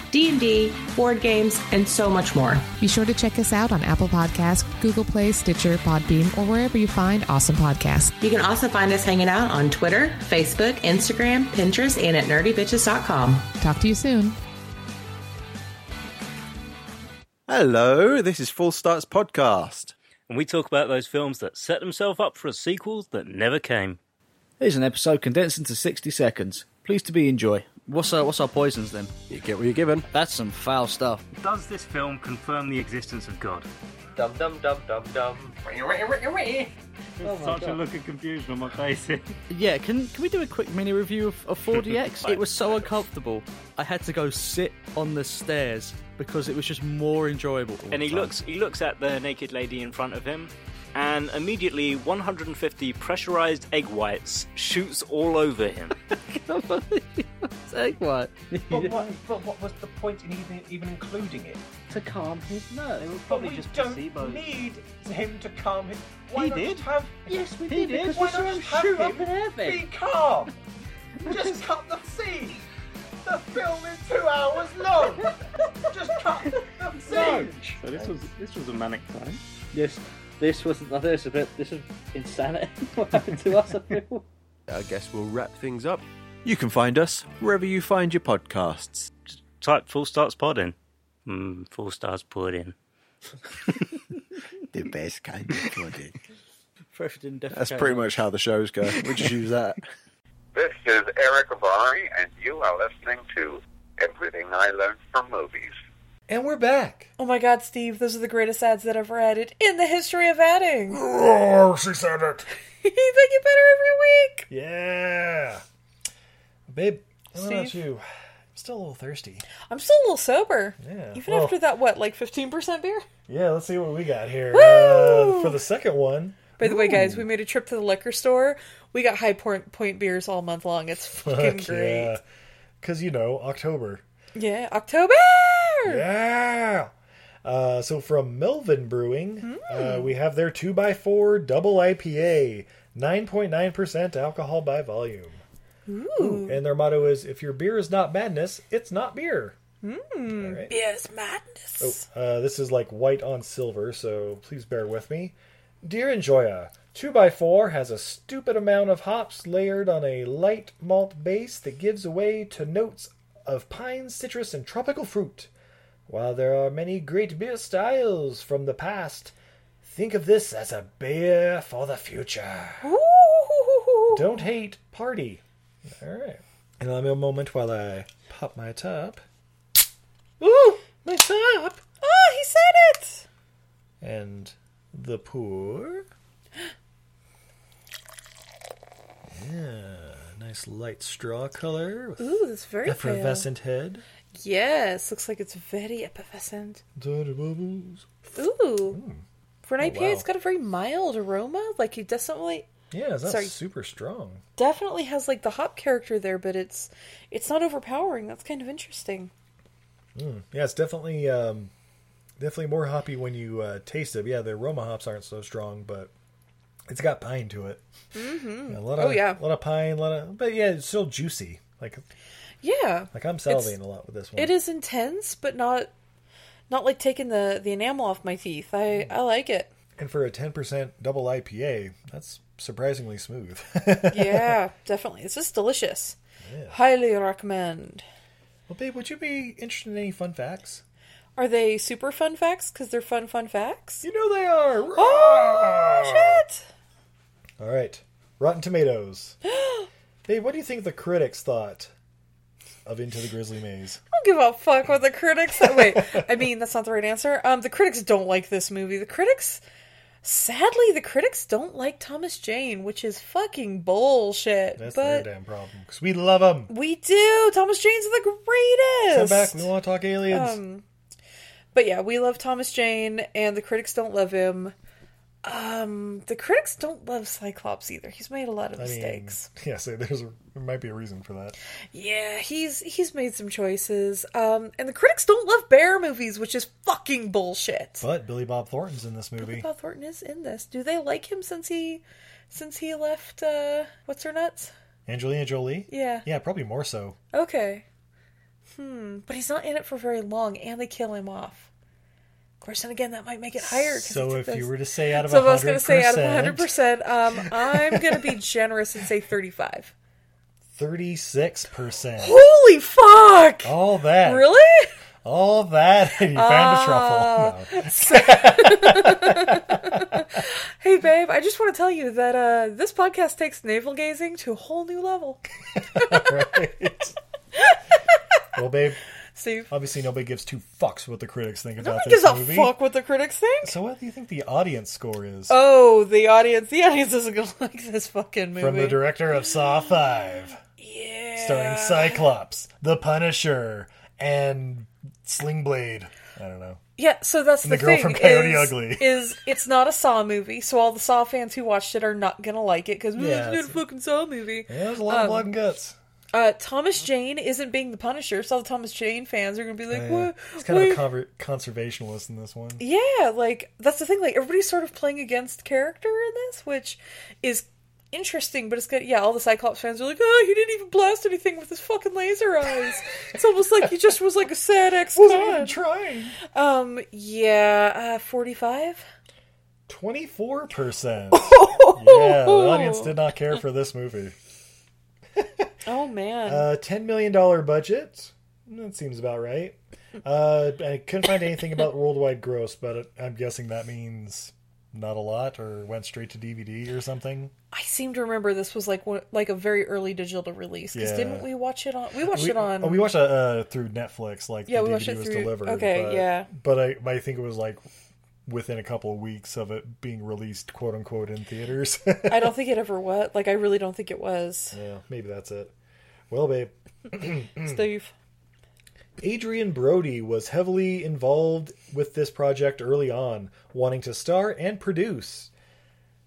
Speaker 12: D&D, board games, and so much more.
Speaker 13: Be sure to check us out on Apple Podcasts, Google Play, Stitcher, Podbean, or wherever you find awesome podcasts.
Speaker 12: You can also find us hanging out on Twitter, Facebook, Instagram, Pinterest, and at nerdybitches.com.
Speaker 13: Talk to you soon.
Speaker 14: Hello, this is Full Starts Podcast.
Speaker 15: And we talk about those films that set themselves up for a sequel that never came.
Speaker 16: Here's an episode condensed into 60 seconds. Please to be enjoy. What's our, what's our poisons then?
Speaker 14: You get what you're given.
Speaker 16: That's some foul stuff.
Speaker 15: Does this film confirm the existence of God?
Speaker 9: Dum dum dum dum dum.
Speaker 15: Oh Such a look of confusion on my face.
Speaker 16: Yeah, can can we do a quick mini review of, of 4DX? it was so uncomfortable. I had to go sit on the stairs because it was just more enjoyable. all
Speaker 15: and
Speaker 16: the
Speaker 15: he
Speaker 16: time.
Speaker 15: looks he looks at the naked lady in front of him and immediately 150 pressurized egg whites shoots all over him.
Speaker 16: egg white.
Speaker 17: But what, but what was the point in even, even including it?
Speaker 16: To calm his nerves.
Speaker 17: They were
Speaker 15: probably
Speaker 17: we
Speaker 15: just
Speaker 17: don't
Speaker 15: placebos.
Speaker 17: need him to calm his. Why
Speaker 16: He
Speaker 17: not
Speaker 16: did.
Speaker 17: Just have,
Speaker 16: Yes, we
Speaker 17: he
Speaker 16: did, because
Speaker 17: Why
Speaker 16: we saw
Speaker 17: not
Speaker 16: him
Speaker 17: just have
Speaker 16: shoot
Speaker 17: him
Speaker 16: up an airfield.
Speaker 17: Be calm. just cut the scene. The film is two hours long. just cut the scene.
Speaker 15: So this was this was a manic time.
Speaker 16: This this wasn't like this a bit. This is insanity. what happened to us? I feel.
Speaker 14: I guess we'll wrap things up. You can find us wherever you find your podcasts.
Speaker 15: Type full starts pod in. Mm, full stars in.
Speaker 14: The best kind of pudding.
Speaker 16: In
Speaker 14: That's pretty much how the shows go. We just use that.
Speaker 18: This is Eric Avari, and you are listening to everything I learned from movies.
Speaker 1: And we're back.
Speaker 8: Oh my god, Steve, those are the greatest ads that I've ever added in the history of adding.
Speaker 1: Oh, she said it.
Speaker 8: they get better every week.
Speaker 1: Yeah. Babe, what about you? I'm still a little thirsty.
Speaker 8: I'm still a little sober.
Speaker 1: Yeah.
Speaker 8: Even
Speaker 1: Well-
Speaker 8: after that, what, like 15% beer?
Speaker 1: Yeah, let's see what we got here. Uh, for the second one.
Speaker 8: By the way, guys, we made a trip to the liquor store. We got high point, point beers all month long. It's fucking
Speaker 1: Fuck
Speaker 8: great.
Speaker 1: yeah. Because, you know, October.
Speaker 8: Yeah, October!
Speaker 1: Yeah. Uh, so from Melvin Brewing,
Speaker 8: Hmm.
Speaker 1: uh, we have their 2x4 double IPA, 9.9% alcohol by volume.
Speaker 8: Ooh.
Speaker 1: And their motto is if your beer is not madness, it's not beer.
Speaker 8: Mm.
Speaker 1: right.
Speaker 8: Yes, madness.
Speaker 1: Oh, uh, this is like white on silver, so please bear with me. Dear Enjoya, 2x4 has a stupid amount of hops layered on a light malt base that gives away to notes of pine, citrus, and tropical fruit. While there are many great beer styles from the past, think of this as a beer for the future. Don't hate, party. Alright. And allow me a moment while I pop my top. Ooh, my top!
Speaker 8: Oh, he said it!
Speaker 1: And the pour. Yeah, nice light straw color. with
Speaker 8: Ooh, that's very pale.
Speaker 1: effervescent head.
Speaker 8: Yes, looks like it's very effervescent.
Speaker 1: Dirty bubbles.
Speaker 8: Ooh. For an
Speaker 1: Oh,
Speaker 8: IPA,
Speaker 1: wow.
Speaker 8: it's got a very mild aroma. Like, it doesn't definitely...
Speaker 1: Yeah, that's
Speaker 8: Sorry.
Speaker 1: super strong.
Speaker 8: Definitely has, like, the hop character there, but it's it's not overpowering. That's kind of interesting.
Speaker 1: Mm. Yeah, it's definitely um, definitely more hoppy when you uh, taste it. Yeah, the aroma hops aren't so strong, but it's got pine to it.
Speaker 8: Mm-hmm.
Speaker 1: Yeah, a lot of,
Speaker 8: oh, yeah.
Speaker 1: a lot of pine, a lot of, but yeah, it's still juicy. Like,
Speaker 8: Yeah.
Speaker 1: like I'm
Speaker 8: It's-
Speaker 1: salivating a lot with this one.
Speaker 8: It is intense, but not not like taking the, the enamel off my teeth. I, I like it.
Speaker 1: And for a 10% double IPA, that's surprisingly smooth.
Speaker 8: yeah, definitely. It's just delicious. Highly recommend.
Speaker 1: Well, babe, would you be interested in any fun facts?
Speaker 8: Are they super fun facts? Because they're fun, fun facts?
Speaker 1: You know they are.
Speaker 8: Oh, shit!
Speaker 1: All right. Rotten Tomatoes. babe, what do you think the critics thought of Into the Grizzly Maze?
Speaker 8: I don't give a fuck what the critics. Wait, I mean that's not the right answer. Um, the critics don't like this movie. The critics, sadly, the critics don't like Thomas Jane, which is fucking bullshit.
Speaker 1: That's
Speaker 8: but
Speaker 1: their damn problem. Because we love him.
Speaker 8: we do. Thomas Jane's the greatest.
Speaker 1: Come back. We want to talk aliens.
Speaker 8: Um, but yeah, we love Thomas Jane, and the critics don't love him. Um, the critics don't love Cyclops either. He's made a lot of
Speaker 1: I mean,
Speaker 8: mistakes.
Speaker 1: yeah, so there's a, there might be a reason for that.
Speaker 8: Yeah, he's he's made some choices. Um, and the critics don't love bear movies, which is fucking bullshit.
Speaker 1: But Billy Bob Thornton's in this movie.
Speaker 8: Bob Thornton is in this. Do they like him since he since he left? uh What's her nuts?
Speaker 1: Angelina Jolie?
Speaker 8: Yeah.
Speaker 1: Yeah, probably more so.
Speaker 8: Okay. Hmm. But he's not in it for very long, and they kill him off. Of course, and again, that might make it higher.
Speaker 1: So if you were to say out of
Speaker 8: so if I was going
Speaker 1: 100%,
Speaker 8: to say out of hundred percent, um, I'm going to be generous and say thirty-five.
Speaker 1: 36%.
Speaker 8: Holy fuck!
Speaker 1: All that.
Speaker 8: Really?
Speaker 1: All that. and you found a truffle.
Speaker 8: Uh, hey, babe, I just want to tell you that uh, this podcast takes navel gazing to a whole new level.
Speaker 1: right. well, babe.
Speaker 8: Steve.
Speaker 1: Obviously, nobody gives two fucks what the critics think about
Speaker 8: Nobody
Speaker 1: this
Speaker 8: gives a
Speaker 1: movie.
Speaker 8: fuck what the critics think.
Speaker 1: So, what do you think the audience score is?
Speaker 8: Oh, the audience. The audience isn't to like this fucking movie.
Speaker 1: From the director of Saw 5.
Speaker 8: Yeah.
Speaker 1: Starring Cyclops, The Punisher, and Sling Blade. I don't know.
Speaker 8: Yeah, so that's
Speaker 1: And
Speaker 8: the,
Speaker 1: the girl
Speaker 8: thing.
Speaker 1: from Coyote
Speaker 8: is,
Speaker 1: Ugly.
Speaker 8: is it's not a Saw movie, so all the Saw fans who watched it are not gonna like it because
Speaker 1: Yeah,
Speaker 8: it's a
Speaker 1: it's-
Speaker 8: fucking Saw movie.
Speaker 1: Yeah, there's a lot
Speaker 8: Um,
Speaker 1: of blood and guts.
Speaker 8: Uh, Thomas Jane isn't being the Punisher, so all the Thomas Jane fans are gonna be like,
Speaker 1: Yeah.
Speaker 8: "What?
Speaker 1: It's kind of
Speaker 8: Wait."
Speaker 1: a conver- conservationalist in this one.
Speaker 8: Yeah, like that's the thing. Like everybody's sort of playing against character in this, which is interesting. But it's good. Yeah, all the Cyclops fans are like, "Oh, he didn't even blast anything with his fucking laser eyes." it's almost like he just was like a sad ex
Speaker 1: Wasn't even trying.
Speaker 8: Um. Yeah. Uh. Forty-five.
Speaker 1: 24%. yeah, the audience did not care for this movie.
Speaker 8: Oh man.
Speaker 1: Uh, $10 million budget. That seems about right. Uh, I couldn't find anything about worldwide gross, but I'm guessing that means not a lot, or went straight to DVD or something.
Speaker 8: I seem to remember this was like one, like a very early digital release. Because
Speaker 1: Yeah.
Speaker 8: didn't we watch it on? We watched
Speaker 1: we,
Speaker 8: it on.
Speaker 1: Oh, we watched it uh, through Netflix. Like
Speaker 8: Yeah,
Speaker 1: the
Speaker 8: we
Speaker 1: DVD
Speaker 8: watched it
Speaker 1: was
Speaker 8: through-
Speaker 1: delivered.
Speaker 8: okay,
Speaker 1: but,
Speaker 8: yeah.
Speaker 1: But I, I think it was like within a couple of weeks of it being released, quote unquote, in theaters.
Speaker 8: I don't think it ever was. Like I really don't think it was.
Speaker 1: yeah, maybe that's it. Well, babe.
Speaker 8: Steve.
Speaker 1: Adrien Brody was heavily involved with this project early on, wanting to star and produce.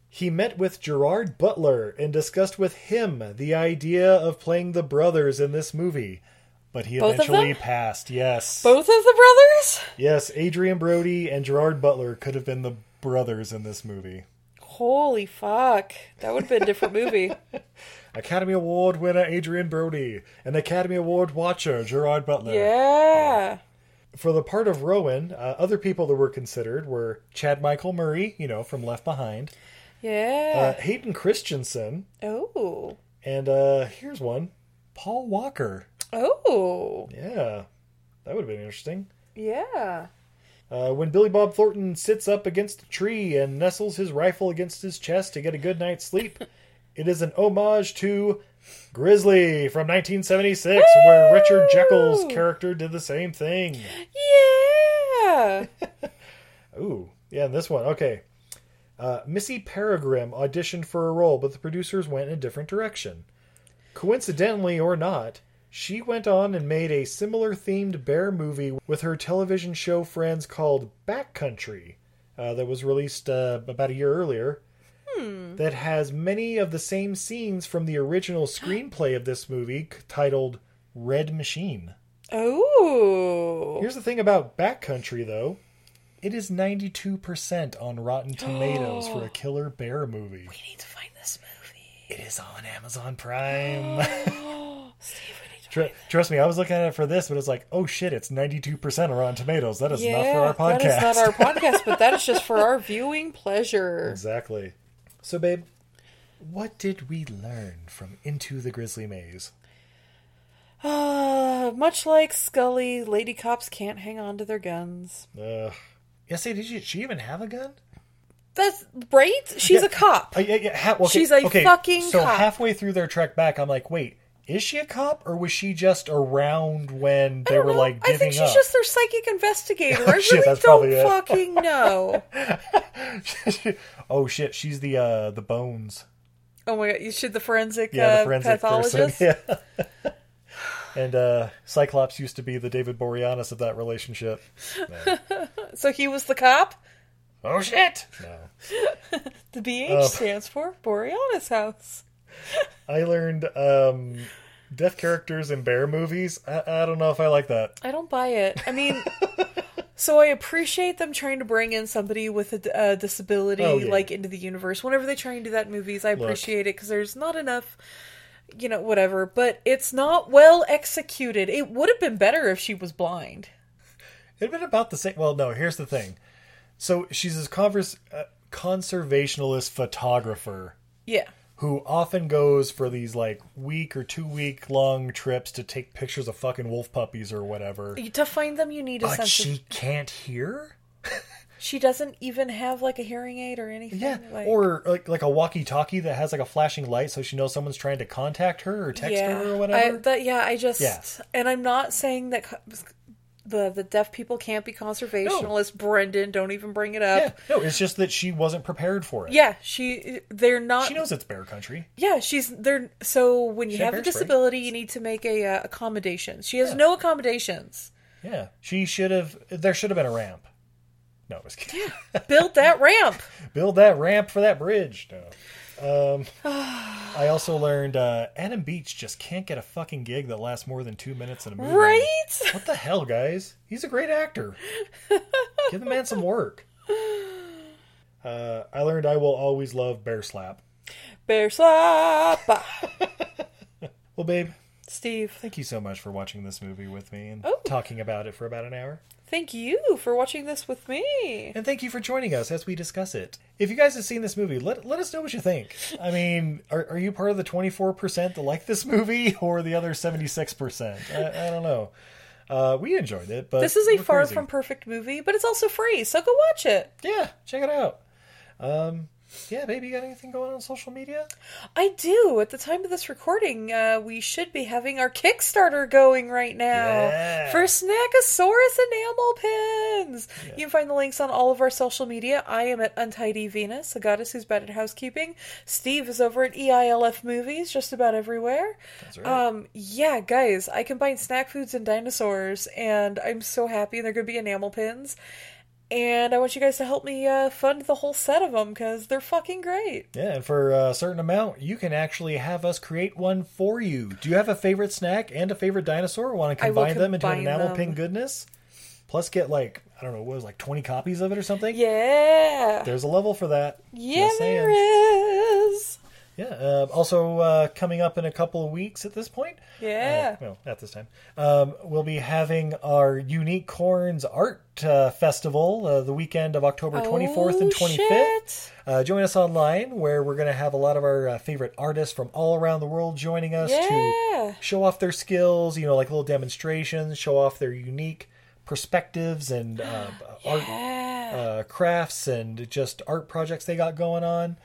Speaker 1: He met with Gerard Butler and discussed with him the idea of playing the brothers in this movie. But he
Speaker 8: Both
Speaker 1: eventually passed, yes.
Speaker 8: Both of the brothers?
Speaker 1: Yes, Adrien Brody and Gerard Butler could have been the brothers in this movie.
Speaker 8: Holy fuck! That would have been a different movie.
Speaker 1: Academy Award winner Adrien Brody and Academy Award watcher Gerard Butler.
Speaker 8: yeah.
Speaker 1: For the part of Rowan, uh, other people that were considered were Chad Michael Murray, you know, from Left Behind, uh,
Speaker 8: Yeah.
Speaker 1: Hayden Christensen,
Speaker 8: oh.
Speaker 1: and uh, here's one Paul Walker.
Speaker 8: Oh.
Speaker 1: Yeah, that would have been interesting.
Speaker 8: Yeah.
Speaker 1: Uh, when Billy Bob Thornton sits up against a tree and nestles his rifle against his chest to get a good night's sleep, it is an homage to Grizzly from 1976, where Richard Jaeckel's character did the same thing.
Speaker 8: Yeah.
Speaker 1: Ooh, yeah, and this one, okay. Uh, Missy Peregrym auditioned for a role, but the producers went in a different direction. Coincidentally or not, she went on and made a similar themed bear movie with her television show friends called Backcountry, uh, that was released uh, about a year earlier.
Speaker 8: Hmm.
Speaker 1: That has many of the same scenes from the original screenplay of this movie titled Red Machine.
Speaker 8: Oh.
Speaker 1: Here's the thing about Backcountry, though. It is 92% on Rotten Tomatoes for a killer bear movie.
Speaker 8: We need to find this movie.
Speaker 1: It is on Amazon Prime.
Speaker 8: Steve, we need to
Speaker 1: Tr- trust me, I was looking at it for this, but it's like, oh shit, it's 92% on Rotten Tomatoes. That is
Speaker 8: yeah,
Speaker 1: not for our podcast.
Speaker 8: That is not our podcast, but that is just for our viewing pleasure.
Speaker 1: exactly. So, babe, what did we learn from Into the Grizzly Maze?
Speaker 8: Uh, much like Scully, lady cops can't hang on to their guns.
Speaker 1: Uh, yeah, say, did you, she even have a gun?
Speaker 8: That's right. She's
Speaker 1: Yeah.
Speaker 8: a cop.
Speaker 1: Uh, yeah, yeah, ha- okay,
Speaker 8: She's a
Speaker 1: okay,
Speaker 8: fucking
Speaker 1: so
Speaker 8: cop.
Speaker 1: halfway through their trek back, I'm like, wait, is she a cop or was she just around when they were like giving I
Speaker 8: think she's
Speaker 1: up?
Speaker 8: just their psychic investigator.
Speaker 1: Oh,
Speaker 8: I really don't fucking know.
Speaker 1: oh shit, she's the uh the bones.
Speaker 8: Oh my god, you should the forensic,
Speaker 1: Yeah,
Speaker 8: uh,
Speaker 1: the forensic
Speaker 8: pathologist.
Speaker 1: person. Yeah. and uh Cyclops used to be the David Boreanaz of that relationship.
Speaker 8: so he was the cop.
Speaker 1: Oh shit! No.
Speaker 8: The BH
Speaker 1: Oh.
Speaker 8: stands for Boreanaz House.
Speaker 1: I learned um death characters in bear movies. I, I don't know if I like that.
Speaker 8: I don't buy it. I mean, so I appreciate them trying to bring in somebody with a a disability
Speaker 1: Oh, yeah.
Speaker 8: like into the universe. Whenever they try and do that in movies, I
Speaker 1: Look.
Speaker 8: appreciate it because there's not enough, you know, whatever. But it's not well executed. It would have been better if she was blind.
Speaker 1: It'd been about the same. Well, no. Here's the thing. So she's this converse, uh, conservationalist photographer
Speaker 8: Yeah.
Speaker 1: Who often goes for these like week or two week long trips to take pictures of fucking wolf puppies or whatever.
Speaker 8: To find them, you need a
Speaker 1: But
Speaker 8: sense
Speaker 1: she
Speaker 8: of.
Speaker 1: can't hear.
Speaker 8: She doesn't even have like a hearing aid or anything.
Speaker 1: Yeah,
Speaker 8: like,
Speaker 1: or like like a walkie-talkie that has like a flashing light, so she knows someone's trying to contact her or text her or whatever.
Speaker 8: I, that, yeah, I just
Speaker 1: Yeah.
Speaker 8: and I'm not saying that the the deaf people can't be conservationists. Brendan, don't even bring it up.
Speaker 1: yeah, no, it's just that she wasn't prepared for it.
Speaker 8: Yeah, she they're not.
Speaker 1: she knows it's bear country.
Speaker 8: Yeah, she's they're so when you
Speaker 1: She
Speaker 8: have a
Speaker 1: bear spray.
Speaker 8: disability, you need to make a uh, accommodations. She has no accommodations.
Speaker 1: Yeah, she should have. There should have been a ramp. No, I was kidding.
Speaker 8: Build that ramp.
Speaker 1: Build that ramp for that bridge. No. Um, I also learned uh, Adam Beach just can't get a fucking gig that lasts more than two minutes in a movie.
Speaker 8: Right?
Speaker 1: What the hell, guys? He's a great actor. Give the man some work. Uh, I learned I will always love Bear Slap.
Speaker 8: Bear slap.
Speaker 1: Well, babe,
Speaker 8: Steve,
Speaker 1: thank you so much for watching this movie with me and
Speaker 8: Oh.
Speaker 1: talking about it for about an hour.
Speaker 8: Thank you for watching this with me.
Speaker 1: And thank you for joining us as we discuss it. If you guys have seen this movie, let, let us know what you think. I mean, are, are you part of the 24% that like this movie or the other 76%? I, I don't know. Uh, we enjoyed it, but
Speaker 8: this is a far
Speaker 1: crazy.
Speaker 8: from perfect movie, but it's also free, so go watch it.
Speaker 1: Yeah, check it out. Um, yeah, baby, you got anything going on social media?
Speaker 8: I do. At the time of this recording, uh, we should be having our Kickstarter going right now
Speaker 1: Yeah.
Speaker 8: for Snackosaurus enamel pins. You can find the links on all of our social media. I am at Untidy Venus, a goddess who's bad at housekeeping. Steve is over at EILF Movies, just about everywhere.
Speaker 1: That's right.
Speaker 8: Um, yeah, guys, I combine snack foods and dinosaurs, and I'm so happy. They're going to be enamel pins. And I want you guys to help me uh, fund the whole set of them because they're fucking great.
Speaker 1: Yeah, and for a certain amount, you can actually have us create one for you. Do you have a favorite snack and a favorite dinosaur? Want to combine them into an enamel pin goodness? Plus, get like I don't know, what was like twenty copies of it or something?
Speaker 8: Yeah.
Speaker 1: There's a level for that.
Speaker 8: Yeah, there is.
Speaker 1: Yeah. Uh, also, uh, coming up in a couple of weeks at this point.
Speaker 8: Yeah.
Speaker 1: Uh, well, at this time, um, we'll be having our Unique Corns Art uh, Festival uh, the weekend of October 24th and
Speaker 8: Oh,
Speaker 1: 25th.
Speaker 8: shit.
Speaker 1: Uh, join us online, where we're going to have a lot of our uh, favorite artists from all around the world joining us
Speaker 8: Yeah.
Speaker 1: to show off their skills. You know, like little demonstrations, show off their unique perspectives and uh, art uh, crafts and just art projects they got going on.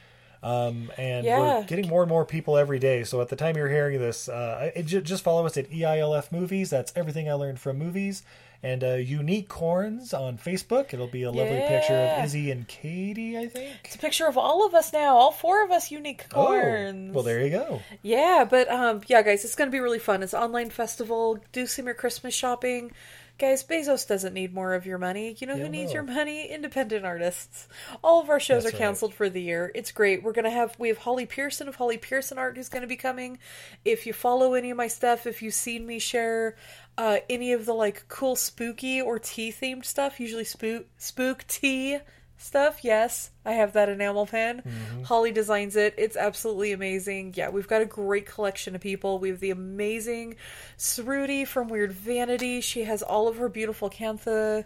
Speaker 1: Um, and
Speaker 8: Yeah.
Speaker 1: we're getting more and more people every day. So at the time you're hearing this, uh, it, ju- just follow us at EILF Movies. That's everything I learned from movies. And uh, Unique Corns on Facebook. It'll be a lovely picture of Izzy and Katie, I think.
Speaker 8: It's a picture of all of us now, all four of us unique corns.
Speaker 1: Oh, well, there you go.
Speaker 8: Yeah, but um, yeah, guys, it's going to be really fun. It's an online festival. Do some your Christmas shopping. Guys, Bezos doesn't need more of your money. You know
Speaker 1: Yeah,
Speaker 8: who needs
Speaker 1: no.
Speaker 8: your money? Independent artists. All of our shows
Speaker 1: That's
Speaker 8: are
Speaker 1: right.
Speaker 8: canceled for the year. It's great. We're gonna have we have Holly Pearson of Holly Pearson Art who's gonna be coming. If you follow any of my stuff, if you've seen me share uh, any of the like cool spooky or tea themed stuff, usually spook spook tea stuff, yes, I have that enamel pen.
Speaker 1: Mm-hmm.
Speaker 8: Holly designs it. It's absolutely amazing. Yeah, we've got a great collection of people. We have the amazing Sruti from Weird Vanity. She has all of her beautiful Cantha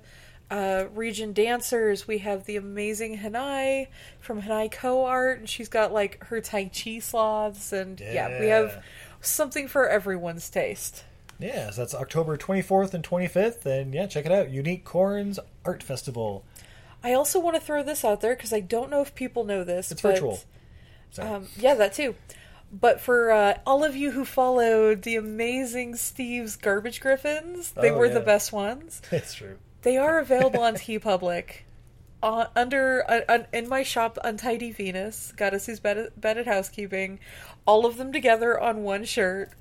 Speaker 8: uh, region dancers. We have the amazing Hanai from Hanai Co Art, and she's got like her Tai Chi sloths. And yeah, we have something for everyone's taste.
Speaker 1: Yeah, so that's October 24th and 25th. And yeah, check it out. Unique Corns Art Festival.
Speaker 8: I also want to throw this out there because I don't know if people know this.
Speaker 1: It's
Speaker 8: but,
Speaker 1: virtual.
Speaker 8: Um, yeah, that too. But for uh, all of you who followed the amazing Steve's Garbage Griffins, they
Speaker 1: Oh,
Speaker 8: were
Speaker 1: yeah.
Speaker 8: the best ones.
Speaker 1: That's true.
Speaker 8: They are available on TeePublic. Uh, under uh, uh, in my shop, Untidy Venus, Goddess who's bad at, bad at housekeeping, all of them together on one shirt.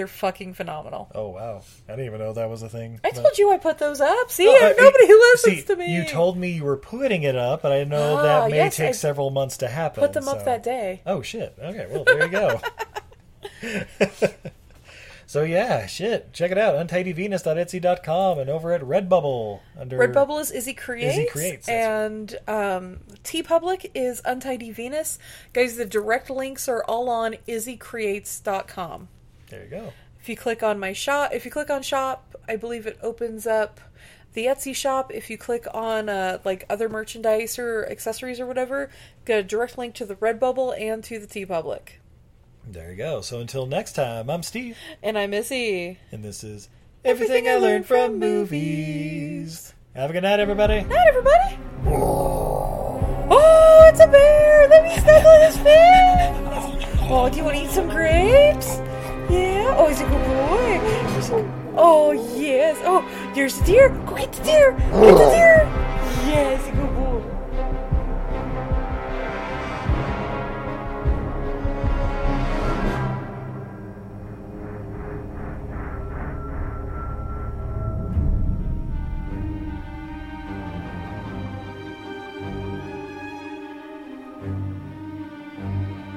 Speaker 8: They're fucking phenomenal.
Speaker 1: Oh, wow. I didn't even know that was a thing.
Speaker 8: I
Speaker 1: But-
Speaker 8: told you I put those up. See,
Speaker 1: Oh, I-
Speaker 8: nobody listens
Speaker 1: see,
Speaker 8: to me.
Speaker 1: You told me you were putting it up, and I know
Speaker 8: Ah,
Speaker 1: that may
Speaker 8: yes,
Speaker 1: take
Speaker 8: I
Speaker 1: several months to happen.
Speaker 8: put them up that day.
Speaker 1: Oh shit! Okay, well there you go. so yeah, shit. Check it out. UntidyVenus.etsy.com and over at Redbubble under
Speaker 8: Redbubble is Izzy Creates,
Speaker 1: Izzy Creates,
Speaker 8: and um, TeePublic is Untidy Venus. Guys, the direct links are all on izzycreates.com.
Speaker 1: There you go.
Speaker 8: If you click on my shop, if you click on shop, I believe it opens up the Etsy shop. If you click on uh, like other merchandise or accessories or whatever, get a direct link to the Redbubble and to the TeePublic.
Speaker 1: There you go. So until next time, I'm Steve,
Speaker 8: And I'm Izzy.
Speaker 1: and this is everything I learned from movies. Have a good night, everybody.
Speaker 8: Night, everybody. Oh, it's a bear. Let me snuggle his face. Oh, do you want to eat some grapes? Yeah. Oh, he's a good boy. Oh, yes. Oh, there's a deer. Go get the deer. Get the deer. Yes, yeah, good boy.